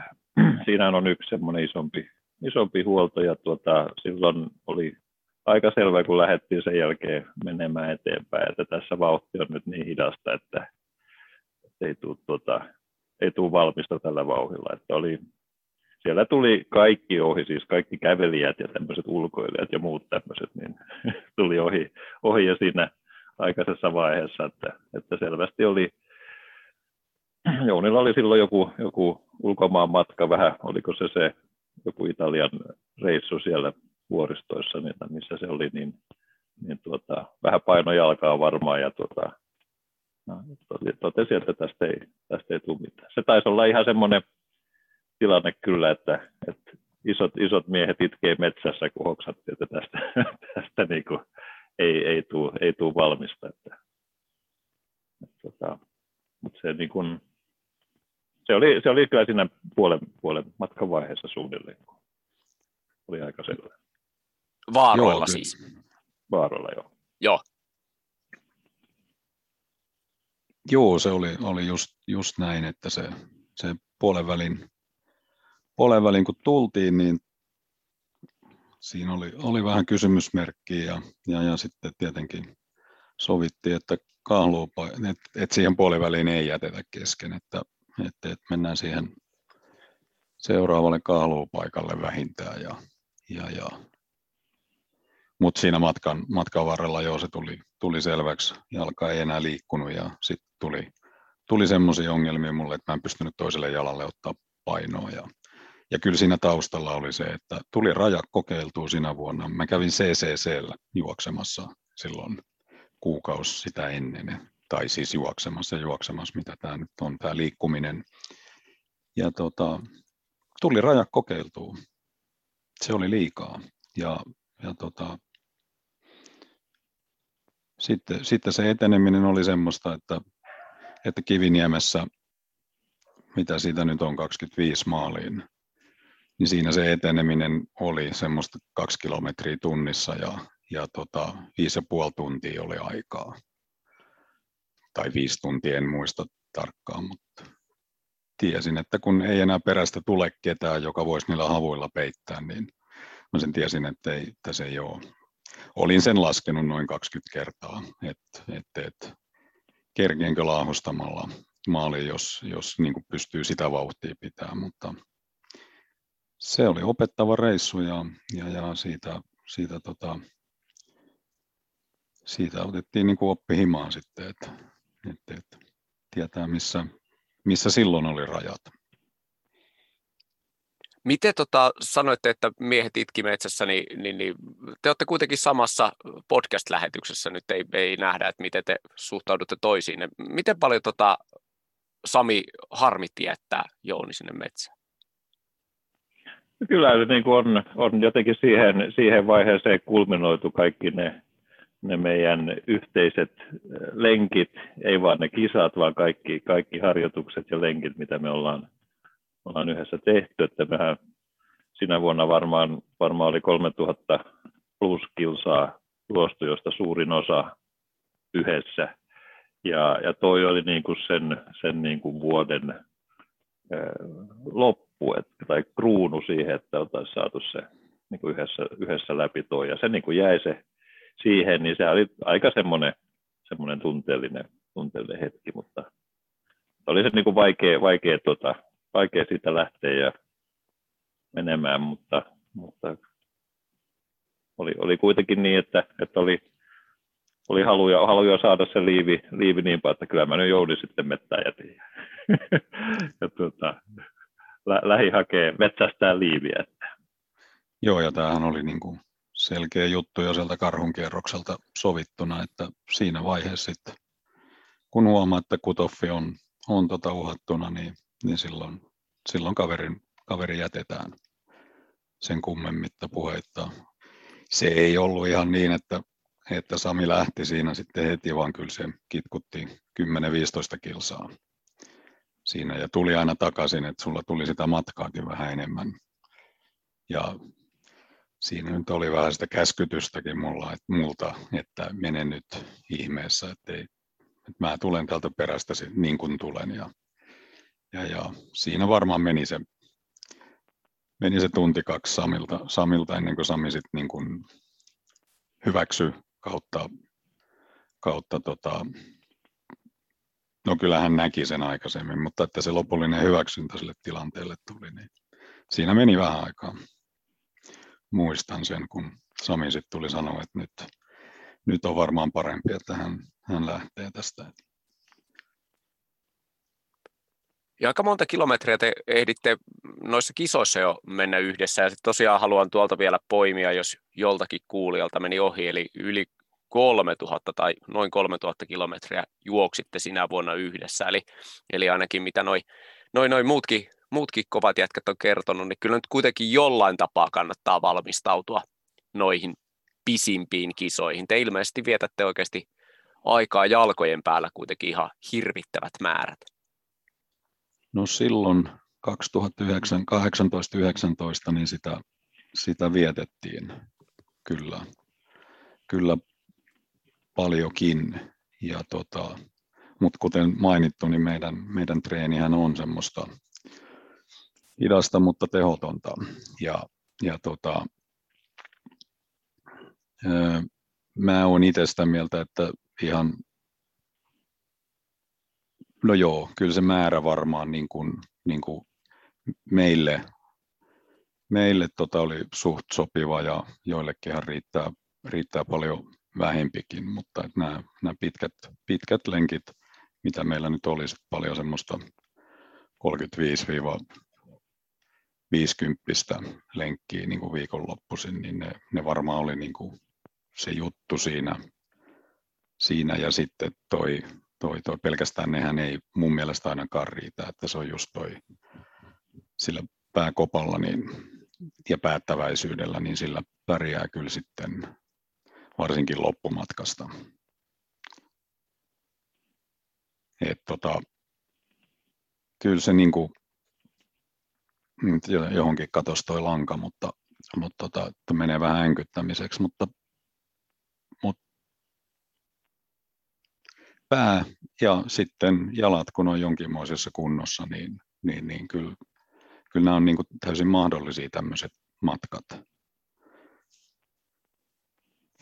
siinä on yksi semmoinen isompi, isompi huolto ja tuota, silloin oli aika selvä, kun lähdettiin sen jälkeen menemään eteenpäin, että tässä vauhti on nyt niin hidasta, että, että ei tule tuota, ei tule valmista tällä vauhilla. Että oli, siellä tuli kaikki ohi, siis kaikki kävelijät ja tämmöiset ulkoilijat ja muut tämmöiset, niin tuli ohi, ohi jo siinä aikaisessa vaiheessa, että, että selvästi oli, Jounilla oli silloin joku, joku ulkomaan matka vähän, oliko se se joku Italian reissu siellä vuoristoissa, niin, missä se oli, niin, niin tuota, vähän paino jalkaa varmaan ja tuota, no, totesi, että tästä ei, tästä ei tule mitään. Se taisi olla ihan semmoinen tilanne kyllä, että, että isot, isot miehet itkee metsässä, kun hoksattiin, että tästä, tästä niin kuin ei, ei, tule, ei tule valmista. Että, että, tota, mutta se, niin kuin, se, oli, se oli kyllä siinä puolen, puolen matkan vaiheessa suunnilleen, kun oli aika selvä. Vaaroilla joo, siis. Vaaroilla, joo. Joo. Joo, se oli, oli just, just näin, että se, se puolen välin, puolen välin kun tultiin, niin siinä oli, oli vähän kysymysmerkkiä ja, ja, ja sitten tietenkin sovittiin, että kahluupa, että, että siihen puoliväliin ei jätetä kesken, että, että, että mennään siihen seuraavalle kahluupaikalle vähintään ja, ja, ja mutta siinä matkan, matkan varrella jo se tuli, tuli selväksi, jalka ei enää liikkunut ja sitten tuli, tuli semmoisia ongelmia mulle, että mä en pystynyt toiselle jalalle ottaa painoa. Ja, ja kyllä siinä taustalla oli se, että tuli raja kokeiltua sinä vuonna. Mä kävin CCCllä juoksemassa silloin kuukausi sitä ennen, tai siis juoksemassa juoksemassa, mitä tämä nyt on, tämä liikkuminen. Ja tota, tuli raja kokeiltua. Se oli liikaa. Ja, ja tota, sitten, sitten se eteneminen oli semmoista, että, että Kiviniemessä, mitä siitä nyt on 25 maaliin, niin siinä se eteneminen oli semmoista kaksi kilometriä tunnissa ja, ja tota, viisi ja puoli tuntia oli aikaa. Tai viisi tuntia, en muista tarkkaan, mutta tiesin, että kun ei enää perästä tule ketään, joka voisi niillä havuilla peittää, niin mä sen tiesin, että, ei, että se ei ole. Olin sen laskenut noin 20 kertaa, että, että, että kerkienkö laahustamalla maali, jos, jos niin kuin pystyy sitä vauhtia pitämään, mutta se oli opettava reissu ja, ja, ja siitä, siitä, tota, siitä otettiin niin kuin oppi himaan sitten, että, että, että tietää missä, missä silloin oli rajat. Miten tota, sanoitte, että miehet itki metsässä, niin, niin, niin te olette kuitenkin samassa podcast-lähetyksessä, nyt ei, ei nähdä, että miten te suhtaudutte toisiin. Miten paljon tota, Sami harmitti jättää Jouni sinne metsään? Kyllä se niin on, on jotenkin siihen, siihen vaiheeseen kulminoitu kaikki ne, ne meidän yhteiset lenkit, ei vaan ne kisat, vaan kaikki, kaikki harjoitukset ja lenkit, mitä me ollaan, ollaan yhdessä tehty. Että mehän sinä vuonna varmaan, varmaan oli 3000 plus kilsaa juostu, josta suurin osa yhdessä. Ja, ja toi oli niin kuin sen, sen niin kuin vuoden loppu että, tai kruunu siihen, että oltaisiin saatu se niin kuin yhdessä, yhdessä läpi toi. Ja se niin kuin jäi se siihen, niin se oli aika semmoinen, semmoinen tunteellinen, tunteellinen hetki, mutta oli se niin kuin vaikea, vaikea, tota, vaikea siitä lähteä ja menemään, mutta, mutta oli, oli kuitenkin niin, että, että oli, oli haluja, haluja saada se liivi, liivi niin paljon, että kyllä mä nyt joudin sitten mettään jätin. ja tuota, lä- lähi hakee metsästää liiviä. Joo, ja tämähän oli niin kuin selkeä juttu jo sieltä karhunkierrokselta sovittuna, että siinä vaiheessa sitten, kun huomaa, että kutoffi on, on tota uhattuna, niin, niin silloin, silloin kaverin, kaveri jätetään sen kummemmitta puheittaa. Se ei ollut ihan niin, että, että Sami lähti siinä sitten heti, vaan kyllä se kitkutti 10-15 kilsaa siinä ja tuli aina takaisin, että sulla tuli sitä matkaakin vähän enemmän. Ja siinä nyt oli vähän sitä käskytystäkin mulla, että, multa, että mene nyt ihmeessä, että, ei, että mä tulen täältä perästä niin kuin tulen. Ja, ja, ja siinä varmaan meni se, meni se tunti kaksi Samilta, Samilta ennen kuin Sami sitten niin kuin hyväksy kautta, kautta tota, No kyllä hän näki sen aikaisemmin, mutta että se lopullinen hyväksyntä sille tilanteelle tuli, niin siinä meni vähän aikaa. Muistan sen, kun Sami sitten tuli sanoa, että nyt, nyt on varmaan parempi, että hän, hän lähtee tästä. Ja aika monta kilometriä te ehditte noissa kisoissa jo mennä yhdessä, ja tosiaan haluan tuolta vielä poimia, jos joltakin kuulijalta meni ohi, eli yli 3000 tai noin 3000 kilometriä juoksitte sinä vuonna yhdessä, eli, eli ainakin mitä noin noi, noi muutkin, muutkin kovat jätkät on kertonut, niin kyllä nyt kuitenkin jollain tapaa kannattaa valmistautua noihin pisimpiin kisoihin. Te ilmeisesti vietätte oikeasti aikaa jalkojen päällä kuitenkin ihan hirvittävät määrät. No silloin 2018-2019 niin sitä, sitä vietettiin kyllä, kyllä paljonkin. Ja tota, mutta kuten mainittu, niin meidän, meidän treenihän on semmoista hidasta, mutta tehotonta. Ja, ja tota, mä oon itse sitä mieltä, että ihan, no joo, kyllä se määrä varmaan niin kuin, niin kuin meille, meille tota oli suht sopiva ja joillekin riittää, riittää paljon vähempikin, mutta että nämä, nämä pitkät, pitkät lenkit, mitä meillä nyt olisi paljon semmoista 35 viisikymppistä lenkkiä niin kuin viikonloppuisin, niin ne, ne varmaan oli niin kuin se juttu siinä, siinä ja sitten toi, toi, toi, pelkästään nehän ei mun mielestä ainakaan riitä, että se on just toi sillä pääkopalla niin, ja päättäväisyydellä, niin sillä pärjää kyllä sitten varsinkin loppumatkasta. Et tota, kyllä se niin kuin, johonkin katosi toi lanka, mutta, mutta tota, menee vähän änkyttämiseksi, mutta pää ja sitten jalat, kun on jonkinmoisessa kunnossa, niin, niin, niin kyllä, kyllä nämä on niin kuin täysin mahdollisia tämmöiset matkat.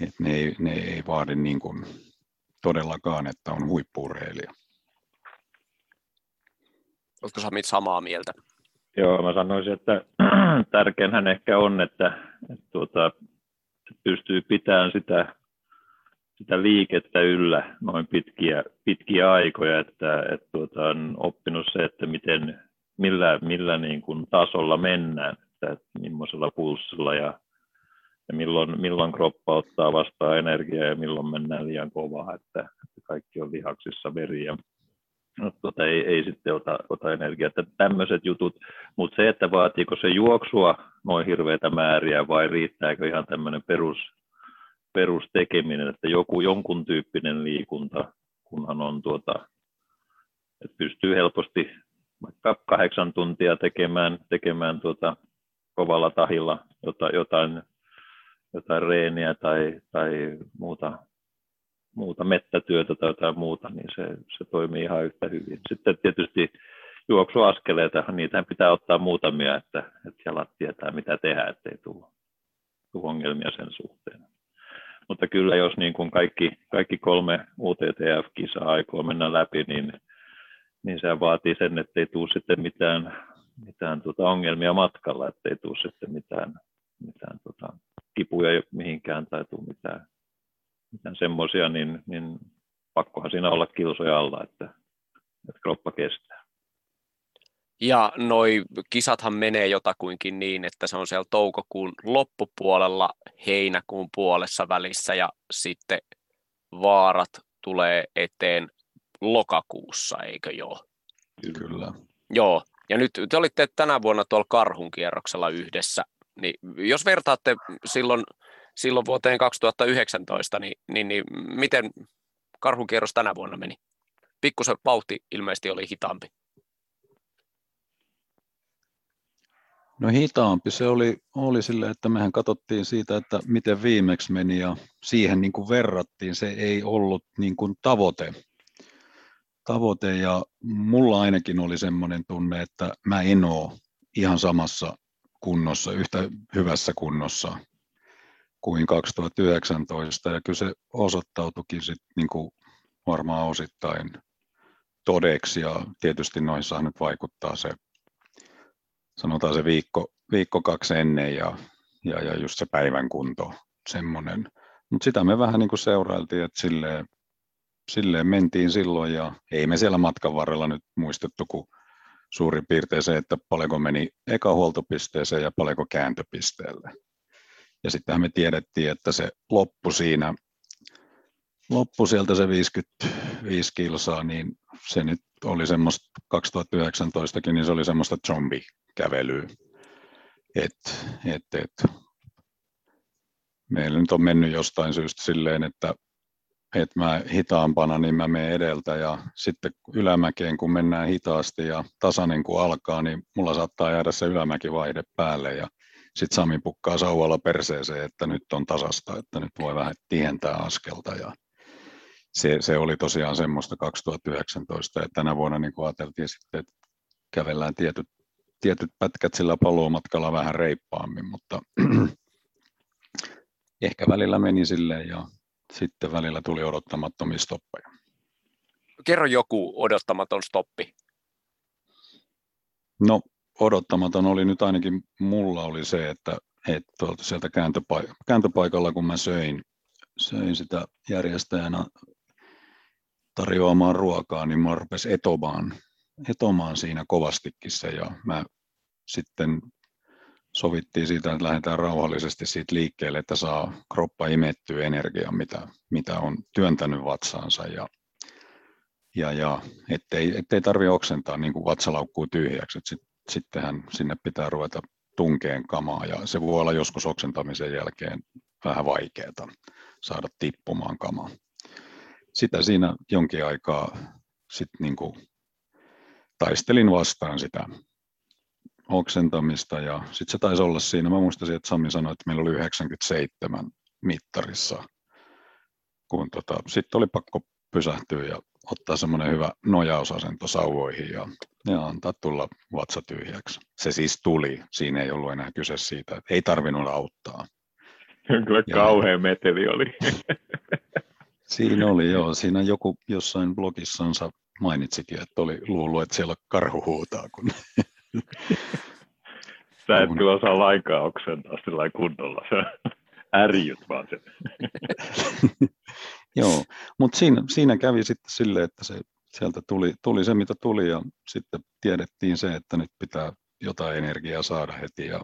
Et ne, ei, ne ei vaadi niin kuin todellakaan, että on huippuureilija. Oletko Sami samaa mieltä? Joo, mä sanoisin, että tärkeinhän ehkä on, että, että tuota, pystyy pitämään sitä, sitä liikettä yllä noin pitkiä, pitkiä aikoja, että, että tuota, on oppinut se, että miten, millä, millä niin kuin tasolla mennään, että, että millaisella pulssilla ja, ja milloin, milloin kroppa ottaa vastaan energiaa ja milloin mennään liian kovaa, että, että kaikki on lihaksissa, veri ja no, tota, ei, ei sitten ota, ota energiaa. Että tämmöiset jutut, mutta se, että vaatiiko se juoksua noin hirveitä määriä vai riittääkö ihan tämmöinen perus, perustekeminen, että joku jonkun tyyppinen liikunta, kunhan on tuota, että pystyy helposti vaikka kahdeksan tuntia tekemään, tekemään tuota kovalla tahilla jotain, jotain reeniä tai, tai muuta muuta mettätyötä tai jotain muuta, niin se, se toimii ihan yhtä hyvin. Sitten tietysti juoksuaskeleita, niitä pitää ottaa muutamia, että, että jalat tietää mitä tehdä, ettei tule, tule ongelmia sen suhteen. Mutta kyllä jos niin kuin kaikki, kaikki kolme UTTF-kisaa aikoo mennä läpi, niin, niin se vaatii sen, ettei tule sitten mitään, mitään tuota ongelmia matkalla, ettei tule sitten mitään, mitään tuota kipuja mihinkään tai tule mitään mitään semmoisia, niin, niin pakkohan siinä olla kilsoja alla, että, että kroppa kestää. Ja noi kisathan menee jotakuinkin niin, että se on siellä toukokuun loppupuolella, heinäkuun puolessa välissä ja sitten vaarat tulee eteen lokakuussa, eikö joo? Kyllä. Joo, ja nyt te olitte tänä vuonna tuolla karhun kierroksella yhdessä, niin jos vertaatte silloin silloin vuoteen 2019, niin, niin, niin miten karhukierros tänä vuonna meni? Pikkusen vauhti ilmeisesti oli hitaampi. No hitaampi se oli, oli sille, että mehän katsottiin siitä, että miten viimeksi meni ja siihen niin kuin verrattiin. Se ei ollut niin kuin tavoite. tavoite ja mulla ainakin oli semmoinen tunne, että mä en ole ihan samassa kunnossa, yhtä hyvässä kunnossa kuin 2019 ja kyllä se osoittautuikin sit niin kuin varmaan osittain todeksi ja tietysti noissa nyt vaikuttaa se, sanotaan se viikko, viikko kaksi ennen ja, ja, ja just se päivän kunto, semmoinen. Mutta sitä me vähän niin kuin seurailtiin, että silleen, silleen mentiin silloin ja ei me siellä matkan varrella nyt muistettu kuin suurin piirtein se, että paljonko meni eka huoltopisteeseen ja paljonko kääntöpisteelle. Ja sittenhän me tiedettiin, että se loppu siinä, loppu sieltä se 55 kilsaa, niin se nyt oli semmoista 2019kin, niin se oli semmoista zombikävelyä. Et, et, et. Meillä nyt on mennyt jostain syystä silleen, että että mä hitaampana, niin mä menen edeltä ja sitten ylämäkeen, kun mennään hitaasti ja tasainen kun alkaa, niin mulla saattaa jäädä se ylämäkivaihde päälle ja sitten Sami pukkaa sauvalla perseeseen, että nyt on tasasta, että nyt voi vähän tihentää askelta ja se, se oli tosiaan semmoista 2019 ja tänä vuonna niin kuin ajateltiin sitten, että kävellään tietyt, tietyt pätkät sillä paluumatkalla vähän reippaammin, mutta ehkä välillä meni silleen ja sitten välillä tuli odottamattomia stoppeja. Kerro joku odottamaton stoppi. No odottamaton oli nyt ainakin mulla oli se, että, että tuolta sieltä kääntöpaik- kääntöpaikalla, kun mä söin, söin sitä järjestäjänä tarjoamaan ruokaa, niin mä rupesin etomaan, etomaan siinä kovastikin se ja mä sitten sovittiin siitä, että lähdetään rauhallisesti siitä liikkeelle, että saa kroppa imettyä energiaa, mitä, mitä on työntänyt vatsaansa ja, ja, ja ettei, ettei tarvi oksentaa niin kuin vatsalaukkuu tyhjäksi, että sit, sittenhän sinne pitää ruveta tunkeen kamaa ja se voi olla joskus oksentamisen jälkeen vähän vaikeaa saada tippumaan kamaa. Sitä siinä jonkin aikaa sit niin kuin taistelin vastaan sitä oksentamista ja sitten se taisi olla siinä, mä muistan, että Sami sanoi, että meillä oli 97 mittarissa, kun tota, sitten oli pakko pysähtyä ja ottaa semmoinen hyvä nojausasento sauvoihin ja, ja antaa tulla vatsa tyhjäksi. Se siis tuli, siinä ei ollut enää kyse siitä, että ei tarvinnut auttaa. Kyllä ja, kauhea meteli oli. Siinä oli joo, siinä joku jossain blogissansa mainitsikin, että oli luullut, että siellä karhu huutaa, kun Sä et kyllä osaa lainkaan oksentaa sillä kunnolla. Ärjyt vaan sen. Joo, mutta siinä, siinä kävi sitten silleen, että se, sieltä tuli, tuli se, mitä tuli, ja sitten tiedettiin se, että nyt pitää jotain energiaa saada heti, ja,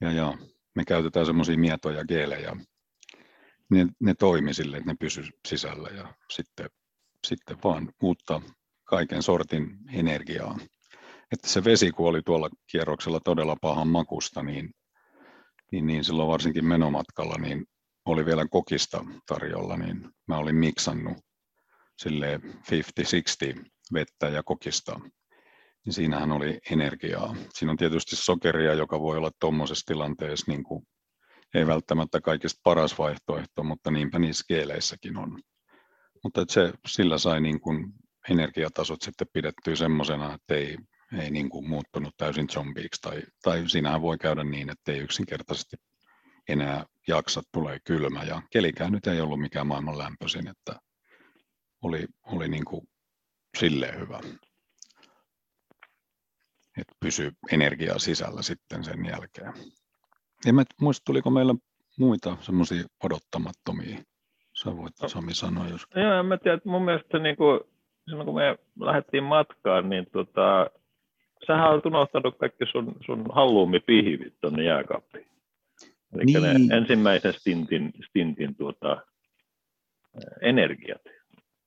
ja, ja me käytetään semmoisia mietoja geelejä, ne, ne toimi sille, että ne pysy sisällä, ja sitten, sitten vaan uutta kaiken sortin energiaa että se vesi, kun oli tuolla kierroksella todella pahan makusta, niin, niin, niin silloin varsinkin menomatkalla niin oli vielä kokista tarjolla, niin mä olin miksannut sille 50-60 vettä ja kokista, niin siinähän oli energiaa. Siinä on tietysti sokeria, joka voi olla tuommoisessa tilanteessa niin kuin, ei välttämättä kaikista paras vaihtoehto, mutta niinpä niissä keeleissäkin on. Mutta se, sillä sai niin kuin energiatasot sitten pidettyä semmoisena, että ei ei niin kuin muuttunut täysin zombiksi, tai, tai siinähän voi käydä niin, että ei yksinkertaisesti enää jaksa, tulee kylmä, ja kelikään nyt ei ollut mikään maailman lämpöisin, että oli, oli niin kuin silleen hyvä, että pysy energiaa sisällä sitten sen jälkeen. En mä muista, tuliko meillä muita semmoisia odottamattomia, sä voit Sami sanoa, jos... Joo, en mä tiedä, mun mielestä niin kuin, silloin kun me lähdettiin matkaan, niin tota, sähän olet unohtanut kaikki sun, sun halluumipihvit tuonne jääkaappiin. Eli niin. ne ensimmäisen stintin, stintin tuota, energiat.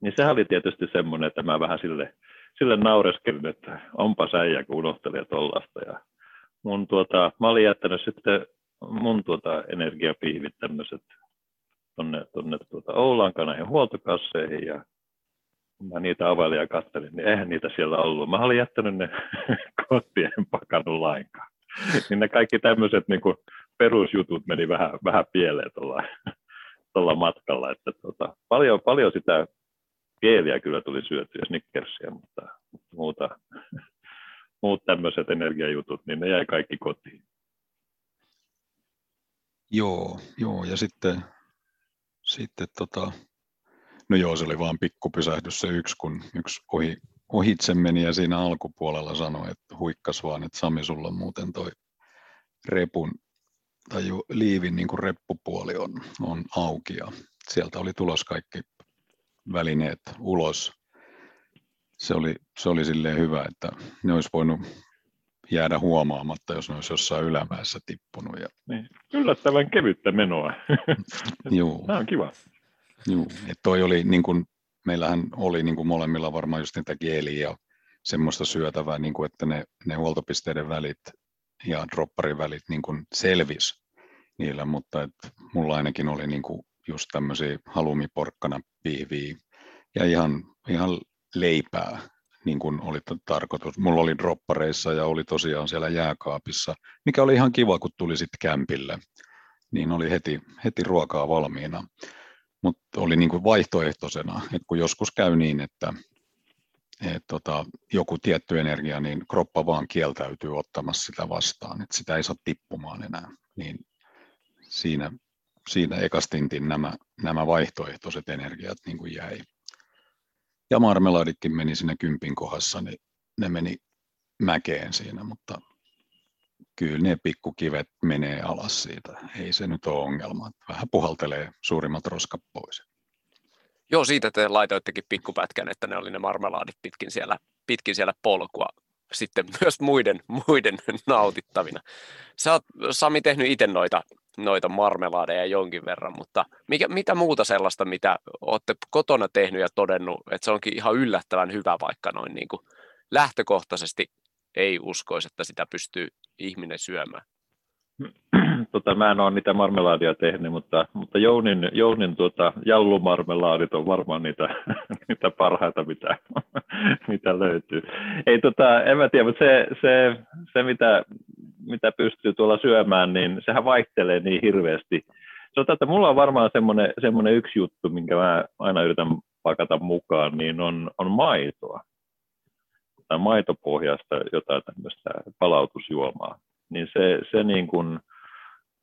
Niin sehän oli tietysti semmoinen, että mä vähän sille, sille naureskelin, että onpa säijä, kun unohtelin tollasta. Ja mun tuota, mä olin jättänyt sitten mun tuota energiapihvit tämmöiset tuonne, tuonne tuota Oulankaan näihin huoltokasseihin ja mä niitä availin ja katselin, niin eihän niitä siellä ollut. Mä olin jättänyt ne kotiin, en pakannut lainkaan. niin ne kaikki tämmöiset niin perusjutut meni vähän, vähän pieleen tuolla, tuolla matkalla. Että tota, paljon, paljon sitä keeliä kyllä tuli syötyä, snickersia, mutta, mutta muuta, muut tämmöiset energiajutut, niin ne jäi kaikki kotiin. Joo, joo ja sitten, sitten tota, No joo, se oli vaan pikkupysähdys se yksi, kun yksi ohi, ohitse meni ja siinä alkupuolella sanoi, että huikkas vaan, että Sami, sulla on muuten toi repun tai jo liivin niin kuin reppupuoli on, on auki ja sieltä oli tulos kaikki välineet ulos. Se oli, se oli silleen hyvä, että ne olisi voinut jäädä huomaamatta, jos ne olisi jossain ylämäessä tippunut. Ja... Niin. Yllättävän kevyttä menoa. Joo. Tämä on kiva. Joo, että toi oli niin kuin, meillähän oli niin kuin molemmilla varmaan just niitä geeliä ja semmoista syötävää, niin kuin, että ne, ne huoltopisteiden välit ja dropparin välit niin kuin selvis niillä, mutta et mulla ainakin oli niin kuin just tämmöisiä halumiporkkana pihviä ja ihan, ihan leipää, niin kuin oli tarkoitus. Mulla oli droppareissa ja oli tosiaan siellä jääkaapissa, mikä oli ihan kiva, kun tuli sitten kämpille, niin oli heti, heti ruokaa valmiina mutta oli niin kuin vaihtoehtoisena, että kun joskus käy niin, että et tota, joku tietty energia, niin kroppa vaan kieltäytyy ottamassa sitä vastaan, että sitä ei saa tippumaan enää, niin siinä, siinä ekastintin nämä, nämä vaihtoehtoiset energiat niin kuin jäi. Ja marmeladitkin meni sinne kympin kohdassa, niin ne meni mäkeen siinä, mutta kyllä ne pikkukivet menee alas siitä. Ei se nyt ole ongelma. Vähän puhaltelee suurimmat roskat pois. Joo, siitä te laitoittekin pikkupätkän, että ne oli ne marmelaadit pitkin siellä, pitkin siellä polkua. sitten myös muiden, muiden nautittavina. Sä oot, Sami, tehnyt itse noita, noita marmelaadeja jonkin verran, mutta mikä, mitä muuta sellaista, mitä olette kotona tehnyt ja todennut, että se onkin ihan yllättävän hyvä, vaikka noin niin kuin lähtökohtaisesti ei uskoisi, että sitä pystyy ihminen syömään? Tota, mä en ole niitä marmelaadia tehnyt, mutta, mutta Jounin, Jounin tuota, jallumarmelaadit on varmaan niitä, niitä parhaita, mitä, mitä löytyy. Ei, tota, en mä tiedä, mutta se, se, se mitä, mitä pystyy tuolla syömään, niin sehän vaihtelee niin hirveästi. Sanotaan, että mulla on varmaan semmoinen, semmoinen yksi juttu, minkä mä aina yritän pakata mukaan, niin on, on maitoa. Tai maitopohjasta jotain tämmöistä palautusjuomaa niin se, se niin kuin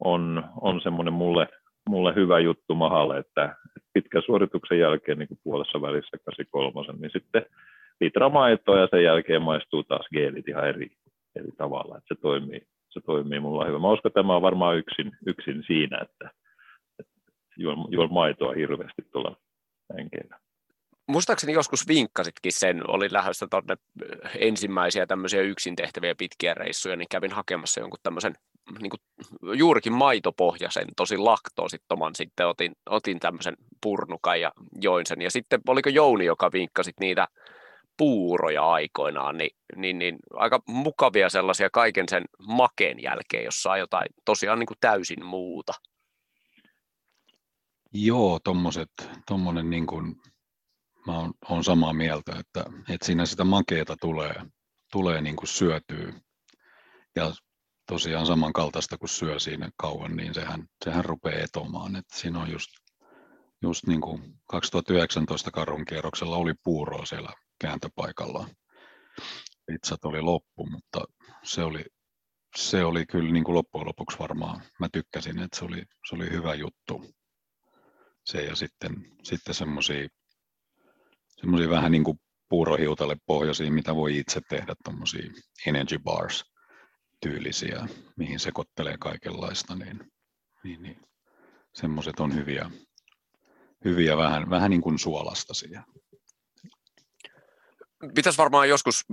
on, on semmoinen mulle, mulle hyvä juttu mahalle, että pitkän suorituksen jälkeen niin kuin puolessa välissä 83, niin sitten litra maitoa ja sen jälkeen maistuu taas geelit ihan eri, eri tavalla, että se toimii, se toimii mulla hyvä. Mä uskon, että tämä on varmaan yksin, yksin siinä, että, että juon, juon maitoa hirveästi tuolla henkeillä muistaakseni joskus vinkkasitkin sen, oli lähdössä tuonne ensimmäisiä tämmöisiä yksin tehtäviä pitkiä reissuja, niin kävin hakemassa jonkun tämmöisen niin kuin, juurikin maitopohjaisen, tosi laktoosittoman, sitten otin, otin tämmöisen purnukan ja join sen. Ja sitten oliko Jouni, joka vinkkasit niitä puuroja aikoinaan, niin, niin, niin aika mukavia sellaisia kaiken sen makeen jälkeen, jos saa jotain tosiaan niin kuin täysin muuta. Joo, tommoset, tommonen niin kuin mä oon, oon samaa mieltä, että, että siinä sitä makeeta tulee, tulee niin kuin syötyä. Ja tosiaan samankaltaista kuin syö siinä kauan, niin sehän, sehän rupeaa etomaan. Että siinä on just, just niin kuin 2019 karun kierroksella oli puuroa siellä kääntöpaikalla. Pizzat oli loppu, mutta se oli, se oli kyllä niin kuin loppujen lopuksi varmaan, mä tykkäsin, että se oli, se oli hyvä juttu. Se ja sitten, sitten semmoisia semmoisia vähän niin kuin puurohiutalle pohjaisia, mitä voi itse tehdä, tuommoisia energy bars tyylisiä, mihin sekoittelee kaikenlaista, niin, niin, niin semmoiset on hyviä, hyviä vähän, vähän niin kuin suolastaisia. Pitäisi varmaan joskus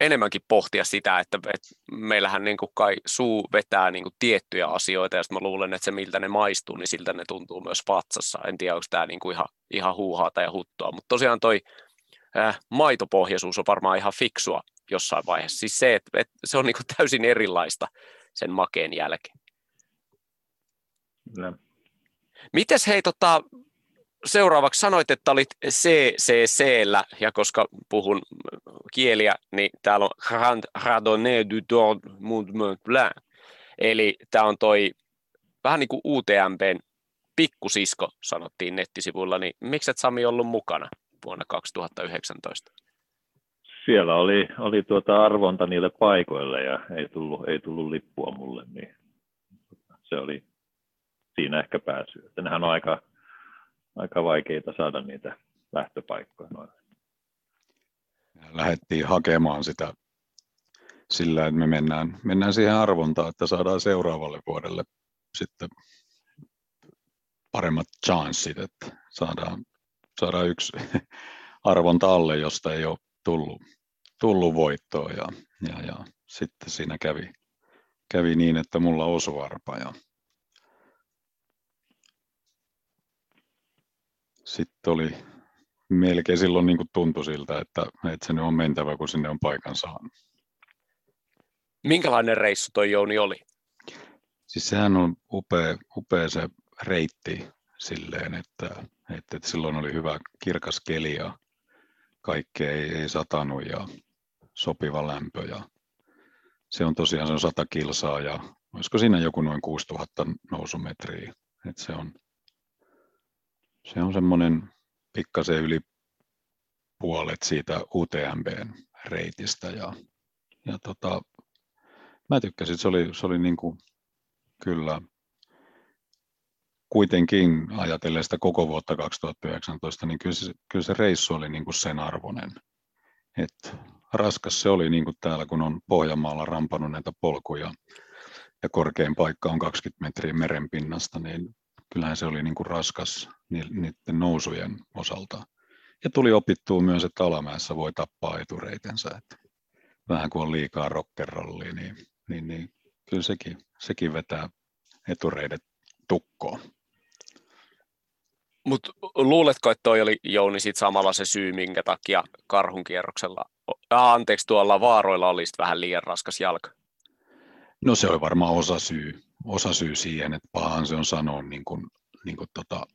enemmänkin pohtia sitä, että, että meillähän niin kuin kai suu vetää niin kuin tiettyjä asioita, ja mä luulen, että se miltä ne maistuu, niin siltä ne tuntuu myös vatsassa. En tiedä, onko tämä niin kuin ihan, ihan huuhaata ja huttua, mutta tosiaan toi äh, maitopohjaisuus on varmaan ihan fiksua jossain vaiheessa. Siis se, että, että se on niin kuin täysin erilaista sen makeen jälkeen. No. Mites hei, tota, seuraavaksi sanoit, että olit ccc ja koska puhun kieliä, niin täällä on Grand Radonné du Dord Mont Blanc. Eli tämä on toi vähän niin kuin UTMPn pikkusisko, sanottiin nettisivuilla, niin miksi et Sami ollut mukana vuonna 2019? Siellä oli, oli tuota arvonta niille paikoille ja ei tullut, ei tullut lippua mulle, niin se oli siinä ehkä pääsy. Että nehän on aika, aika vaikeita saada niitä lähtöpaikkoja. Noin. Lähdettiin hakemaan sitä sillä, että me mennään, mennään siihen arvontaan, että saadaan seuraavalle vuodelle sitten paremmat chanssit, että saadaan, saadaan yksi arvonta alle, josta ei ole tullut, tullut voittoa ja, ja, ja sitten siinä kävi, kävi niin, että mulla osui arpa ja sitten oli melkein silloin niin kuin tuntui siltä, että, että se nyt on mentävä, kun sinne on paikan saanut. Minkälainen reissu toi Jouni oli? Siis sehän on upea, upea se reitti silleen, että, että, että silloin oli hyvä kirkas keli ja kaikkea ei, ei satanut ja sopiva lämpö ja se on tosiaan se on 100 kilsaa ja olisiko siinä joku noin 6000 nousumetriä. että se on, se on semmoinen pikkasen yli puolet siitä UTMBn reitistä ja, ja tota, mä tykkäsin, se oli, se oli niin kuin, kyllä kuitenkin ajatellen sitä koko vuotta 2019, niin kyllä se, kyllä se reissu oli niin kuin sen arvoinen. Et raskas se oli niin kuin täällä, kun on Pohjanmaalla rampannut näitä polkuja ja korkein paikka on 20 metriä merenpinnasta, niin kyllähän se oli niin kuin raskas niiden nousujen osalta. Ja tuli opittua myös, että alamäessä voi tappaa etureitensä. Että vähän kuin on liikaa rockerollia, niin, niin, niin kyllä sekin, sekin vetää etureidet tukkoon. Mutta luuletko, että toi oli Jouni sit samalla se syy, minkä takia karhun kierroksella, äh, anteeksi tuolla vaaroilla olisi vähän liian raskas jalka? No se on varmaan osa syy, osa syy siihen, että pahan se on sanoa niin kuin, niin kuin tota,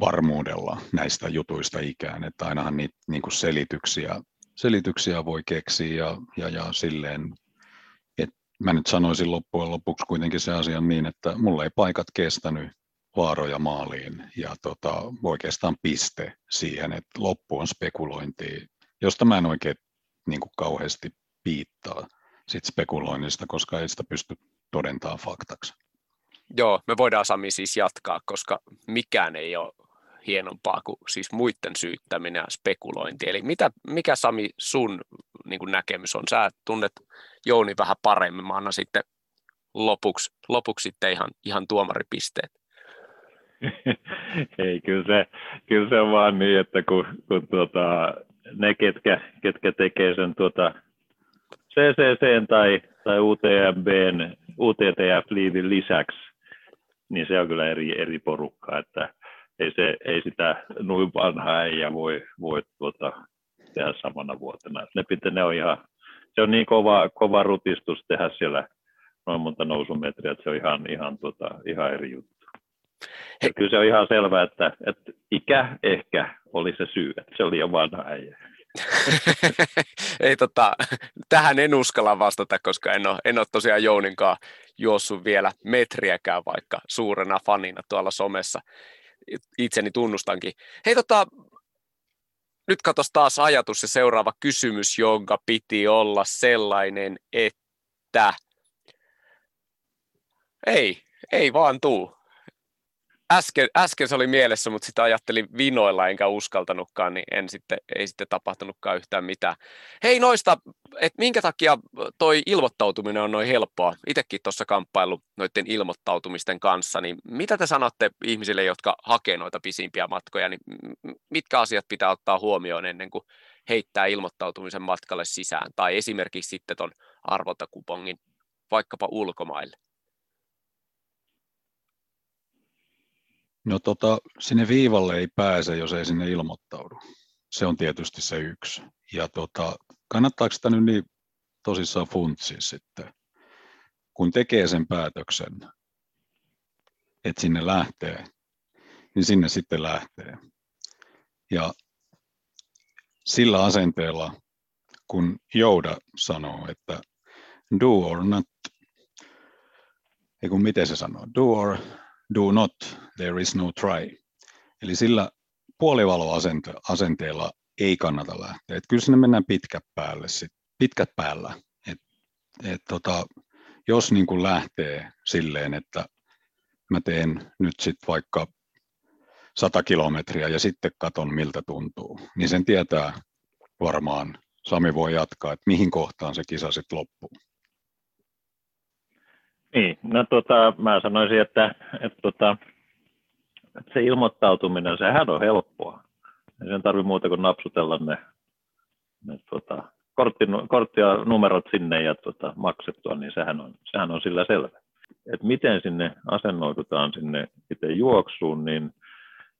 varmuudella näistä jutuista ikään, että ainahan niitä niin kuin selityksiä, selityksiä voi keksiä ja, ja, ja silleen, että mä nyt sanoisin loppujen lopuksi kuitenkin se asia niin, että mulla ei paikat kestänyt vaaroja maaliin ja tota, oikeastaan piste siihen, että loppu on spekulointi, josta mä en oikein niin kuin kauheasti piittaa sit spekuloinnista, koska ei sitä pysty todentamaan faktaksi. Joo, me voidaan Sami siis jatkaa, koska mikään ei ole hienompaa kuin siis muiden syyttäminen ja spekulointi. Eli mitä, mikä Sami sun niin kuin näkemys on? Sä tunnet Jouni vähän paremmin, mä annan sitten lopuksi, lopuksi sitten ihan, ihan tuomaripisteet. Ei, kyllä se, kyllä se on vaan niin, että kun, kun tuota, ne, ketkä, ketkä tekee sen tuota CCC tai, tai UTMBn, UTTF-liivin lisäksi, niin se on kyllä eri, eri porukka, että ei, se, ei sitä noin vanhaa äijä voi, voi tuota, tehdä samana vuotena. Ne, pitää, ne on ihan, se on niin kova, kova rutistus tehdä siellä noin monta nousumetriä, että se on ihan, ihan, tota, ihan eri juttu. Ja kyllä se on ihan selvää, että, että ikä ehkä oli se syy, että se oli jo vanha äijä. ei tota, tähän en uskalla vastata, koska en ole, en ole tosiaan Jouninkaan juossut vielä metriäkään, vaikka suurena fanina tuolla somessa itseni tunnustankin. Hei tota, nyt katos taas ajatus ja seuraava kysymys, jonka piti olla sellainen, että ei, ei vaan tuu äsken, äsken se oli mielessä, mutta sitä ajattelin vinoilla enkä uskaltanutkaan, niin en sitten, ei sitten tapahtunutkaan yhtään mitään. Hei noista, että minkä takia toi ilmoittautuminen on noin helppoa? Itsekin tuossa kamppailu noiden ilmoittautumisten kanssa, niin mitä te sanotte ihmisille, jotka hakee noita pisimpiä matkoja, niin mitkä asiat pitää ottaa huomioon ennen kuin heittää ilmoittautumisen matkalle sisään, tai esimerkiksi sitten ton arvontakupongin vaikkapa ulkomaille? No tota, sinne viivalle ei pääse, jos ei sinne ilmoittaudu. Se on tietysti se yksi. Ja tota, kannattaako sitä nyt niin tosissaan funtsia sitten, kun tekee sen päätöksen, että sinne lähtee, niin sinne sitten lähtee. Ja sillä asenteella, kun Jouda sanoo, että do or not, ei kun miten se sanoo, do or do not, there is no try. Eli sillä puolivaloasenteella ei kannata lähteä. Et kyllä sinne mennään pitkät päälle, sit, pitkät päällä. Et, et tota, jos niin kuin lähtee silleen, että mä teen nyt sitten vaikka 100 kilometriä ja sitten katon miltä tuntuu, niin sen tietää varmaan, Sami voi jatkaa, että mihin kohtaan se kisa sitten loppuu. Niin, no tota, mä sanoisin, että, että, tota, että se ilmoittautuminen, sehän on helppoa. Ei sen tarvitse muuta kuin napsutella ne, ne tota, kortti, kortti ja numerot sinne ja tota, maksettua, niin sehän on, sehän on sillä selvä. Et miten sinne asennoitutaan sinne itse juoksuun, niin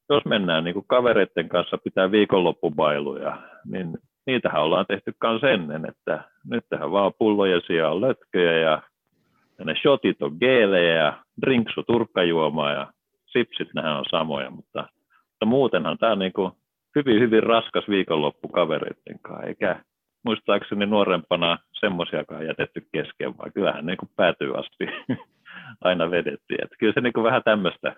jos mennään niin kuin kavereiden kanssa pitää viikonloppubailuja, niin niitähän ollaan tehty myös ennen, että nyt tähän vaan pullojen sijaan lötköjä ja ja ne shotit on geelejä ja drinksu turkkajuomaa ja sipsit, nehän on samoja, mutta, mutta muutenhan tämä on niin kuin hyvin, hyvin raskas viikonloppu kavereiden kanssa, eikä muistaakseni nuorempana semmoisiakaan jätetty kesken, vaan kyllähän niin kuin päätyy asti aina vedettiin. Että kyllä se niin kuin vähän tämmöistä,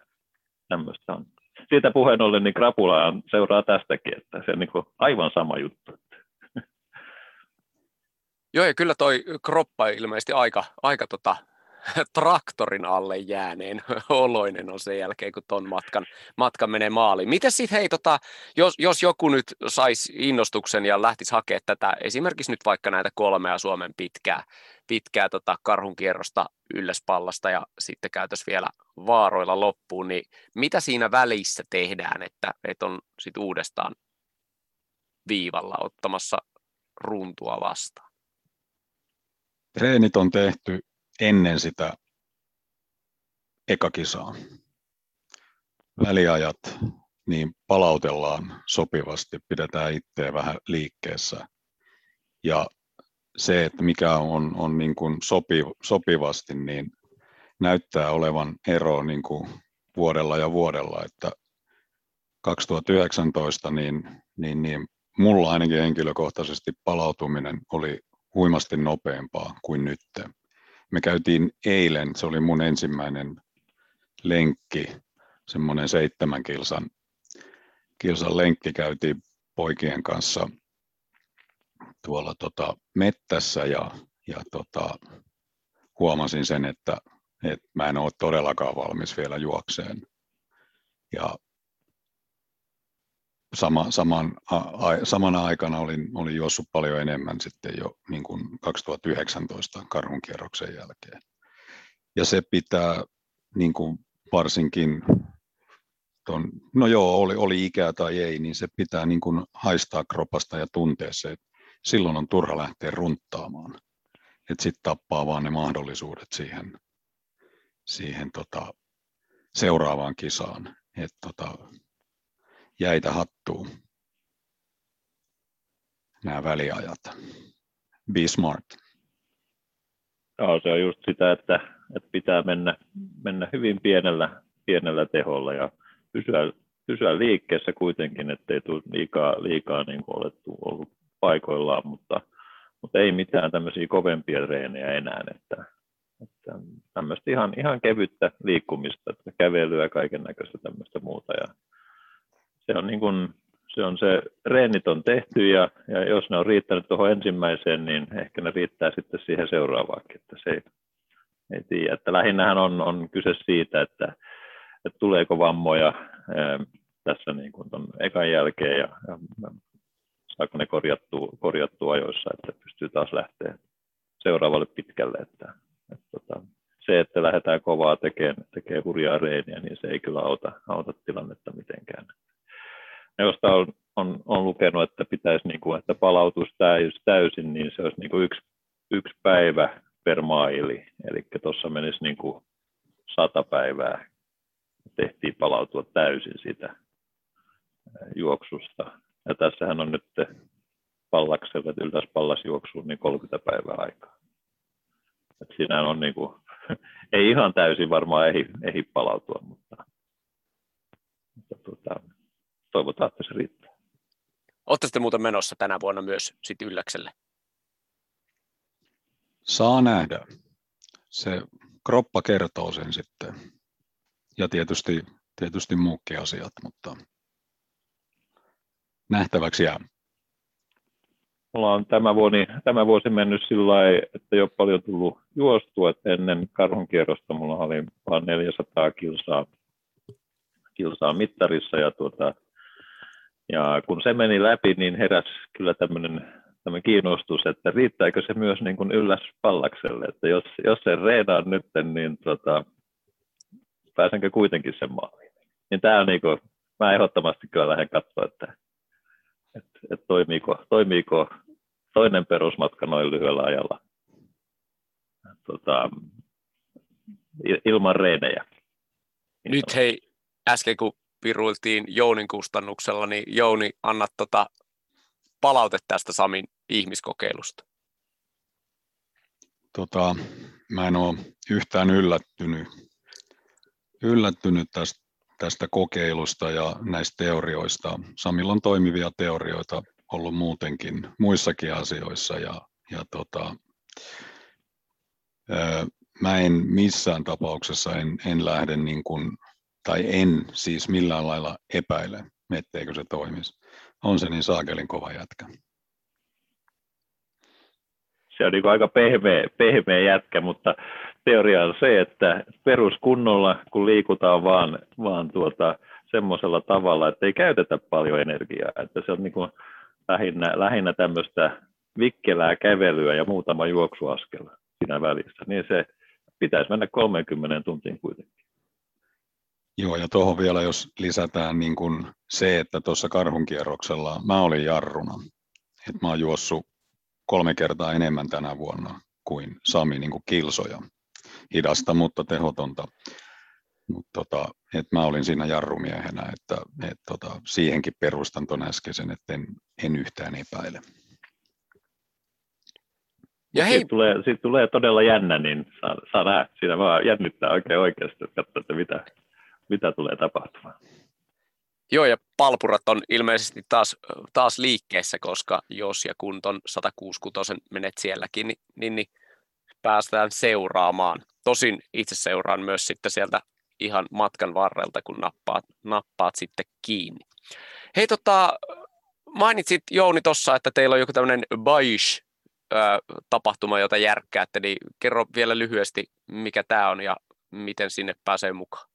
tämmöistä on. Siitä puheen ollen, niin krapula seuraa tästäkin, että se on niin kuin aivan sama juttu. Joo, ja kyllä toi kroppa ilmeisesti aika, aika tota, traktorin alle jääneen oloinen on sen jälkeen, kun ton matkan, matkan menee maaliin. Miten sitten, hei, tota, jos, jos joku nyt saisi innostuksen ja lähtisi hakemaan tätä, esimerkiksi nyt vaikka näitä kolmea Suomen pitkää, pitkää tota karhunkierrosta ylläspallasta ja sitten käytös vielä vaaroilla loppuun, niin mitä siinä välissä tehdään, että, että on sitten uudestaan viivalla ottamassa runtua vastaan? Treenit on tehty ennen sitä ekakisaa. Väliajat niin palautellaan sopivasti, pidetään itseä vähän liikkeessä. Ja se, että mikä on, on niin kuin sopiv, sopivasti, niin näyttää olevan ero niin kuin vuodella ja vuodella, että 2019 niin, niin, niin mulla ainakin henkilökohtaisesti palautuminen oli huimasti nopeampaa kuin nyt. Me käytiin eilen, se oli mun ensimmäinen lenkki, semmoinen seitsemän kilsan, kilsan lenkki käytiin poikien kanssa tuolla tota mettässä ja, ja tota, huomasin sen, että, että mä en ole todellakaan valmis vielä juokseen. Ja sama, saman, a, samana aikana olin, olin juossut paljon enemmän sitten jo niin kuin 2019 karhunkierroksen jälkeen. Ja se pitää niin kuin varsinkin, ton, no joo, oli, oli ikää tai ei, niin se pitää niin kuin haistaa kropasta ja tuntea se, että silloin on turha lähteä runttaamaan. Että sitten tappaa vaan ne mahdollisuudet siihen, siihen tota, seuraavaan kisaan. Et tota, jäitä hattuun nämä väliajat. Be smart. Joo, se on just sitä, että, että pitää mennä, mennä hyvin pienellä, pienellä teholla ja pysyä, pysyä liikkeessä kuitenkin, ettei tule liikaa, liikaa niin kuin olettu, ollut paikoillaan, mutta, mutta ei mitään tämmöisiä kovempia treenejä enää, että, että tämmöistä ihan, ihan kevyttä liikkumista, että kävelyä ja kaiken näköistä tämmöistä muuta ja se on niin kuin, se on se, reenit on tehty ja, ja jos ne on riittänyt tuohon ensimmäiseen, niin ehkä ne riittää sitten siihen seuraavaankin, että se ei, ei tiedä. Että lähinnähän on, on kyse siitä, että, että tuleeko vammoja ää, tässä niin kuin ton ekan jälkeen ja, ja saako ne korjattua, korjattua ajoissa, että pystyy taas lähteä seuraavalle pitkälle. Että, että, että se, että lähdetään kovaa tekemään, tekee hurjaa reeniä, niin se ei kyllä auta, auta tilannetta mitenkään josta on, on, on lukenut, että pitäisi, niin kuin, että palautus täys, täysin, niin se olisi niin kuin yksi, yksi päivä per maili. Eli tuossa menisi niin kuin sata päivää. Tehtiin palautua täysin sitä juoksusta. Ja tässähän on nyt pallaksella, että yltäisi pallasjuoksuun niin 30 päivää aikaa. Et siinä on niin kuin, ei ihan täysin varmaan ehdi, ehdi palautua, mutta, mutta tuota, toivotaan, että se riittää. Olette sitten muuten menossa tänä vuonna myös sit Ylläkselle? Saa nähdä. Se kroppa kertoo sen sitten. Ja tietysti, tietysti muukin asiat, mutta nähtäväksi jää. Mulla on tämä vuosi, tämä vuosi mennyt sillä lailla, että ei ole paljon tullut juostua. Että ennen karhunkierrosta mulla oli vain 400 kilsaa, kilsaa mittarissa ja tuota, ja kun se meni läpi, niin heräs kyllä tämmöinen, tämmöinen kiinnostus, että riittääkö se myös niin kuin ylläs pallakselle, että jos, jos se reenaan nyt, niin tota, pääsenkö kuitenkin sen maaliin. Niin tämä on niin kuin, mä ehdottomasti kyllä lähden katsoa, että, että, että toimiiko, toimiiko toinen perusmatka noin lyhyellä ajalla tota, ilman reenejä. Nyt hei, äsken kun piruiltiin Jounin kustannuksella, niin Jouni, anna tota palaute tästä Samin ihmiskokeilusta. Tota, mä en ole yhtään yllättynyt, yllättynyt tästä, tästä kokeilusta ja näistä teorioista. Samilla on toimivia teorioita ollut muutenkin muissakin asioissa ja, ja tota, mä en missään tapauksessa en, en lähde niin kuin tai en siis millään lailla epäile, etteikö se toimisi. On se niin saakelin kova jätkä. Se on niin aika pehmeä, pehmeä jätkä, mutta teoria on se, että peruskunnolla, kun liikutaan vaan, vaan tuota, semmoisella tavalla, että ei käytetä paljon energiaa, että se on niin kuin lähinnä, lähinnä tämmöistä vikkelää kävelyä ja muutama juoksuaskel siinä välissä, niin se pitäisi mennä 30 tuntiin kuitenkin. Joo, ja tuohon vielä jos lisätään niin kun se, että tuossa karhunkierroksella mä olin jarruna. että mä oon juossut kolme kertaa enemmän tänä vuonna kuin Sami niin kuin kilsoja. Hidasta, mutta tehotonta. Mutta tota, et mä olin siinä jarrumiehenä, että et tota, siihenkin perustan tuon äskeisen, että en, en yhtään epäile. Ja hei. Siitä, tulee, siitä tulee todella jännä, niin saa, saa nähdä. Siinä vaan jännittää oikein oikeasti, että katsoa, että mitä, mitä tulee tapahtumaan. Joo, ja palpurat on ilmeisesti taas, taas liikkeessä, koska jos ja kun ton 166 menet sielläkin, niin, niin, niin päästään seuraamaan. Tosin itse seuraan myös sitten sieltä ihan matkan varrelta, kun nappaat, nappaat sitten kiinni. Hei, tota, mainitsit Jouni tuossa, että teillä on joku tämmöinen Baish tapahtuma, jota järkkäätte, niin kerro vielä lyhyesti, mikä tämä on ja miten sinne pääsee mukaan.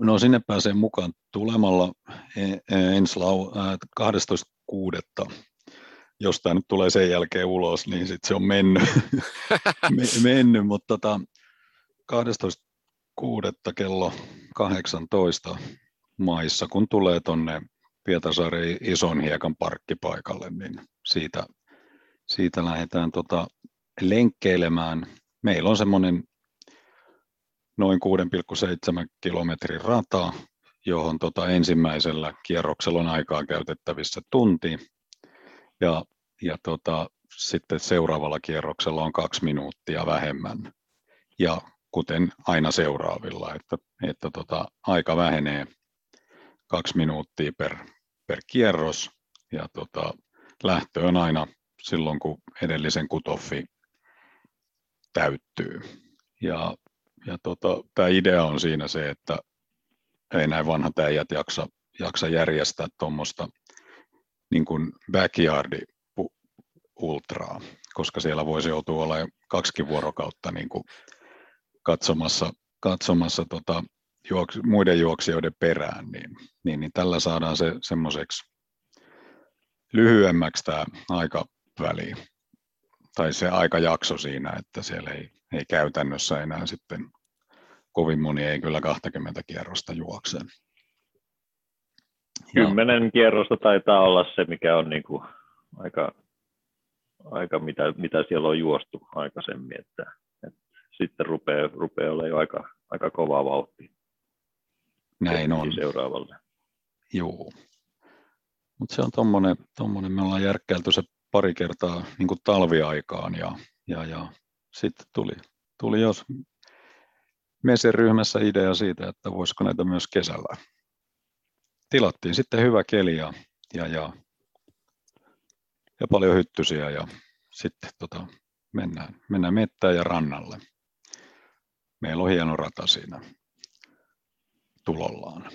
No sinne pääsee mukaan tulemalla e, e, ensi lau, 12.6. Jos tämä nyt tulee sen jälkeen ulos, niin sitten se on mennyt, mennyt mutta tota, 12.6. kello 18 maissa, kun tulee tuonne Pietarsaaren ison hiekan parkkipaikalle, niin siitä, siitä lähdetään tota lenkkeilemään. Meillä on semmoinen noin 6,7 kilometrin rata, johon tota ensimmäisellä kierroksella on aikaa käytettävissä tunti. Ja, ja tota, sitten seuraavalla kierroksella on kaksi minuuttia vähemmän. Ja kuten aina seuraavilla, että, että tota, aika vähenee kaksi minuuttia per, per kierros. Ja tota, lähtö on aina silloin, kun edellisen kutoffi täyttyy. Ja ja tota, tämä idea on siinä se, että ei näin vanhat äijät jaksa, jaksa järjestää tuommoista niin kuin backyardi ultraa, koska siellä voisi joutua olla kaksi vuorokautta niin kuin katsomassa, katsomassa tota, juoks, muiden juoksijoiden perään, niin, niin, niin tällä saadaan se semmoiseksi lyhyemmäksi tämä aikaväli tai se aikajakso siinä, että siellä ei, ei käytännössä enää sitten kovin moni ei kyllä 20 kierrosta juokse. Kymmenen kierrosta taitaa olla se, mikä on niin kuin aika, aika mitä, mitä siellä on juostu aikaisemmin, että, että sitten rupeaa, rupeaa olemaan jo aika, aika kova vauhti. Näin on. Seuraavalle. Joo. Mutta se on tommonen, tommonen, me ollaan järkkäilty se pari kertaa niin kuin talviaikaan ja, ja, ja sitten tuli, tuli jos ryhmässä idea siitä, että voisiko näitä myös kesällä. Tilattiin sitten hyvä keli ja, ja, ja, ja paljon hyttysiä ja sitten tota, mennään, mennään mettään ja rannalle. Meillä on hieno rata siinä tulollaan.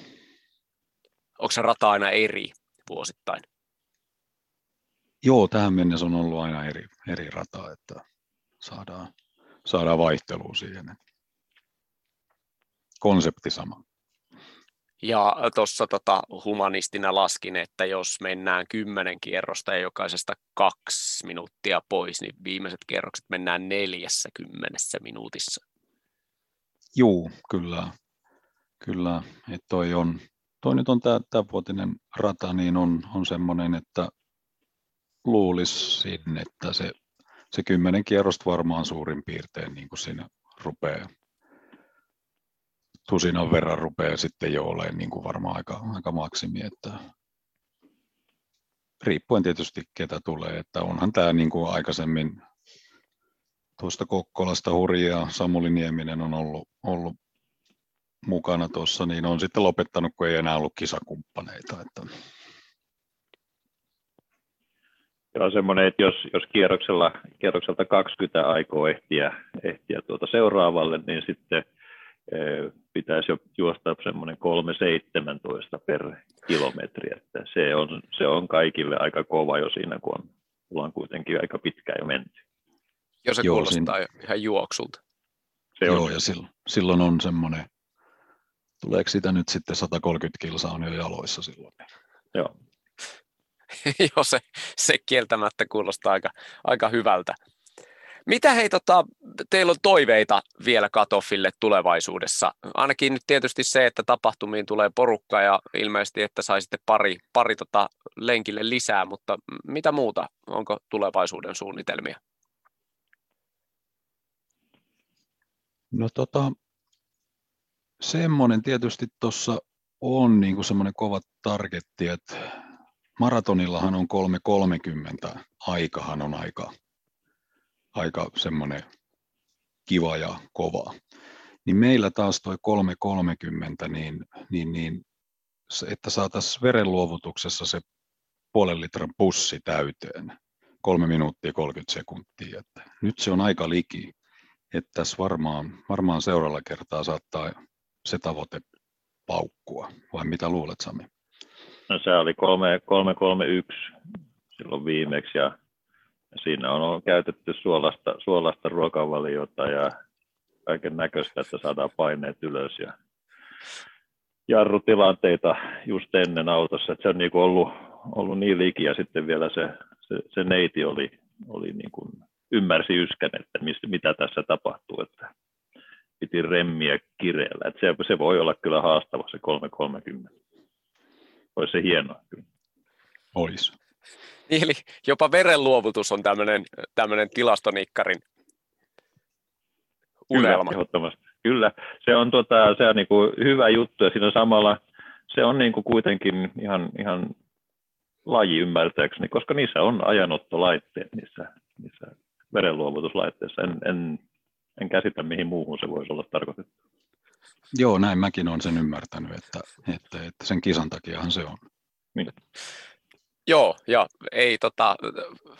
Onko se rata aina eri vuosittain? Joo, tähän mennessä on ollut aina eri, eri rata, että saadaan, saadaan vaihtelua siihen konsepti sama. Ja tuossa tota, humanistina laskin, että jos mennään kymmenen kierrosta ja jokaisesta kaksi minuuttia pois, niin viimeiset kierrokset mennään neljässä kymmenessä minuutissa. Juu, kyllä. Kyllä, että toi on, toi nyt on tämä vuotinen rata, niin on, on semmoinen, että luulisin, että se, se kymmenen kierrosta varmaan suurin piirtein niin kuin siinä rupeaa tusinan verran rupeaa sitten jo olemaan niin kuin varmaan aika, aika maksimi, että riippuen tietysti ketä tulee, että onhan tämä niin kuin aikaisemmin tuosta Kokkolasta hurjaa Samuli Nieminen on ollut, ollut mukana tuossa, niin on sitten lopettanut, kun ei enää ollut kisakumppaneita. Että... Joo, semmoinen, että jos, jos kierroksella, kierrokselta 20 aikoo ehtiä, ehtiä tuota seuraavalle, niin sitten pitäisi jo juosta semmoinen 3,17 per kilometri, että se on, se on kaikille aika kova jo siinä, kun on, ollaan kuitenkin aika pitkään jo menty. Jos se Joo, kuulostaa siinä... ihan juoksulta. Se Joo, on. ja silloin, silloin on semmoinen, tuleeko sitä nyt sitten 130 kilsaa on jo jaloissa silloin? Joo. Joo, se, se kieltämättä kuulostaa aika, aika hyvältä. Mitä hei, tota, teillä on toiveita vielä katoffille tulevaisuudessa? Ainakin nyt tietysti se, että tapahtumiin tulee porukka ja ilmeisesti, että saisitte pari, pari tota lenkille lisää, mutta mitä muuta? Onko tulevaisuuden suunnitelmia? No tota, semmoinen tietysti tuossa on niin kuin semmoinen kova targetti, että maratonillahan on 3.30, aikahan on aika, aika semmoinen kiva ja kova. Niin meillä taas toi 3.30, niin, niin, niin että saataisiin verenluovutuksessa se puolen litran pussi täyteen, kolme minuuttia 30 sekuntia. Että nyt se on aika liki, että tässä varmaan, varmaan seuraavalla kertaa saattaa se tavoite paukkua, vai mitä luulet Sami? No se oli 331 silloin viimeksi ja siinä on käytetty suolasta, suolasta ruokavaliota ja kaiken näköistä, että saadaan paineet ylös ja jarrutilanteita just ennen autossa, että se on niin kuin ollut, ollut niin liki ja sitten vielä se, se, se neiti oli, oli niin kuin, ymmärsi yskän, että mis, mitä tässä tapahtuu, että piti remmiä kireellä, että se, se voi olla kyllä haastava se 330 olisi se hienoa. Olisi. Niin, eli jopa verenluovutus on tämmöinen, tämmöinen tilastonikkarin unelma. Kyllä, Kyllä, se on, tota, se on niin kuin hyvä juttu ja siinä samalla se on niin kuin kuitenkin ihan, ihan laji ymmärtääkseni, koska niissä on ajanottolaitteet niissä, niissä verenluovutuslaitteissa. En, en, en käsitä, mihin muuhun se voisi olla tarkoitettu. Joo, näin mäkin olen sen ymmärtänyt, että, että, että sen kisan takiahan se on. Niin. Joo, ja ei tota,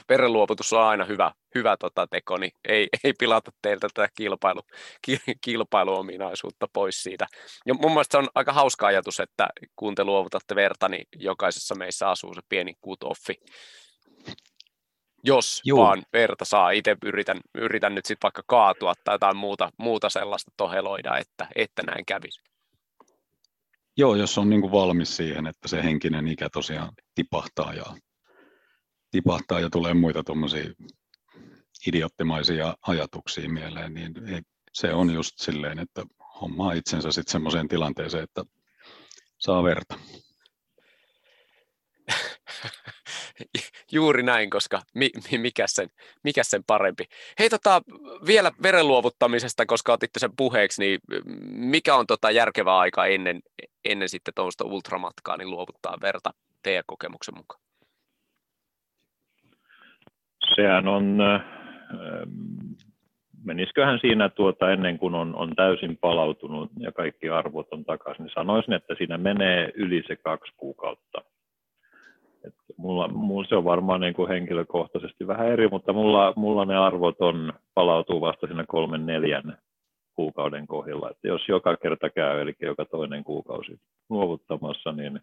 verenluovutus on aina hyvä, hyvä tota teko, niin ei, ei pilata teiltä tätä kilpailu, ki, kilpailuominaisuutta pois siitä. Ja mun mielestä se on aika hauska ajatus, että kun te luovutatte verta, niin jokaisessa meissä asuu se pieni cut-offi, jos Juu. vaan verta saa. Itse yritän, yritän nyt sitten vaikka kaatua tai jotain muuta, muuta sellaista toheloida, että, että näin kävisi. Joo, jos on niin kuin valmis siihen, että se henkinen ikä tosiaan tipahtaa ja, tipahtaa ja tulee muita tuommoisia idiottimaisia ajatuksia mieleen, niin se on just silleen, että hommaa itsensä sitten semmoiseen tilanteeseen, että saa verta. Juuri näin, koska mi, mi, mikä, sen, mikä sen parempi. Hei tota, vielä verenluovuttamisesta, koska otitte sen puheeksi, niin mikä on tota järkevä aika ennen, ennen sitten tuosta ultramatkaa niin luovuttaa verta teidän kokemuksen mukaan? Sehän on, äh, menisiköhän siinä tuota ennen kuin on, on täysin palautunut ja kaikki arvot on takaisin, niin sanoisin, että siinä menee yli se kaksi kuukautta mulla, mulla, se on varmaan niin kuin henkilökohtaisesti vähän eri, mutta mulla, mulla ne arvot on, palautuu vasta siinä kolmen neljän kuukauden kohdilla. Että jos joka kerta käy, eli joka toinen kuukausi luovuttamassa, niin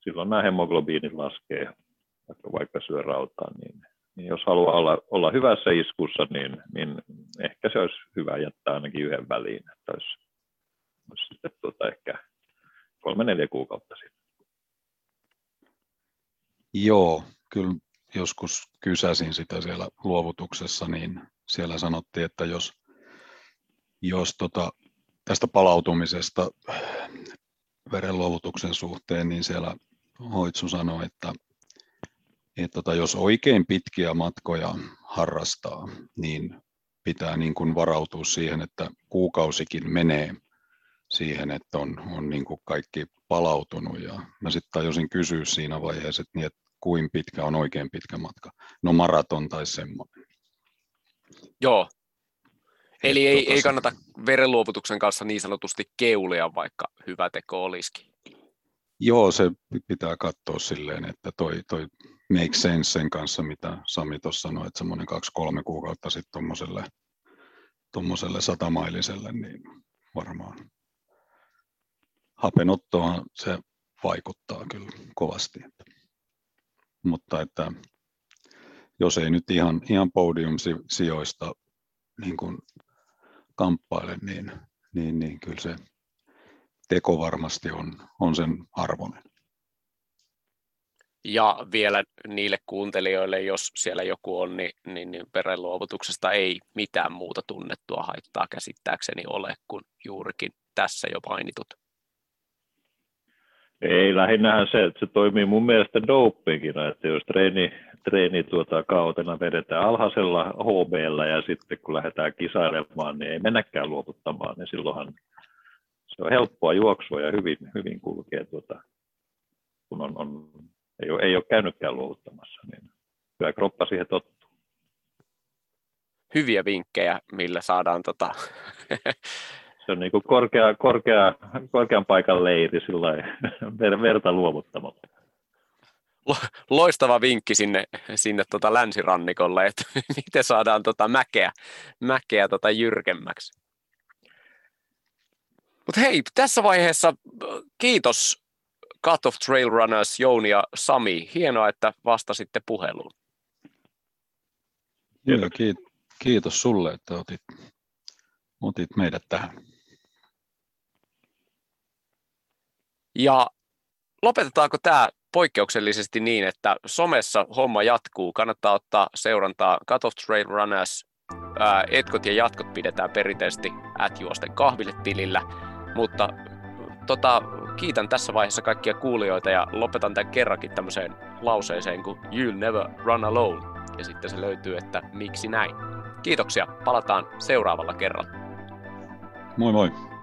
silloin nämä hemoglobiinit laskee, vaikka, vaikka syö rautaa. Niin, niin jos haluaa olla, olla hyvässä iskussa, niin, niin ehkä se olisi hyvä jättää ainakin yhden väliin. Että olisi, olisi sitten tuota ehkä kolme neljä kuukautta sitten. Joo, kyllä joskus kysäsin sitä siellä luovutuksessa, niin siellä sanottiin, että jos, jos tota, tästä palautumisesta verenluovutuksen suhteen, niin siellä Hoitsu sanoi, että, että tota, jos oikein pitkiä matkoja harrastaa, niin pitää niin kuin varautua siihen, että kuukausikin menee siihen, että on, on niin kuin kaikki palautunut. Ja mä sitten tajusin kysyä siinä vaiheessa, että, niin, että kuin pitkä on oikein pitkä matka. No maraton tai semmoinen. Joo. Eli ei, tota ei kannata verenluovutuksen kanssa niin sanotusti keulia, vaikka hyvä teko olisikin. Joo, se pitää katsoa silleen, että toi, toi make sense sen kanssa, mitä Sami tuossa sanoi, että semmoinen kaksi-kolme kuukautta sitten tuommoiselle tuommoiselle satamailiselle, niin varmaan hapenottoa se vaikuttaa kyllä kovasti mutta että jos ei nyt ihan, ihan podium-sijoista niin kuin kamppaile, niin, niin, niin kyllä se teko varmasti on, on sen arvoinen. Ja vielä niille kuuntelijoille, jos siellä joku on, niin, niin, niin verenluovutuksesta ei mitään muuta tunnettua haittaa käsittääkseni ole kuin juurikin tässä jo mainitut. Ei, lähinnähän se, että se toimii mun mielestä dopingina, että jos treeni, treeni tuota kautena vedetään alhaisella hb ja sitten kun lähdetään kisailemaan, niin ei mennäkään luovuttamaan, niin silloinhan se on helppoa juoksua ja hyvin, hyvin kulkee, tuota, kun on, on, ei, ole, ei ole käynytkään luovuttamassa, niin kyllä kroppa siihen tottuu. Hyviä vinkkejä, millä saadaan tota... se on niin kuin korkea, korkea, korkean paikan leiri sillä ver, verta luovuttamalla. Loistava vinkki sinne, sinne tota länsirannikolle, että miten saadaan tota mäkeä, mäkeä tota jyrkemmäksi. Mutta hei, tässä vaiheessa kiitos Cut of Trail Runners Jouni ja Sami. Hienoa, että vastasitte puheluun. Joo, kiitos sulle, että otit, otit meidät tähän. Ja lopetetaanko tämä poikkeuksellisesti niin, että somessa homma jatkuu. Kannattaa ottaa seurantaa Cut of Trail Runners. Ää, etkot ja jatkot pidetään perinteisesti juosten kahville tilillä. Mutta tota, kiitän tässä vaiheessa kaikkia kuulijoita ja lopetan tämän kerrankin tämmöiseen lauseeseen kuin You'll never run alone. Ja sitten se löytyy, että miksi näin. Kiitoksia, palataan seuraavalla kerralla. Moi moi.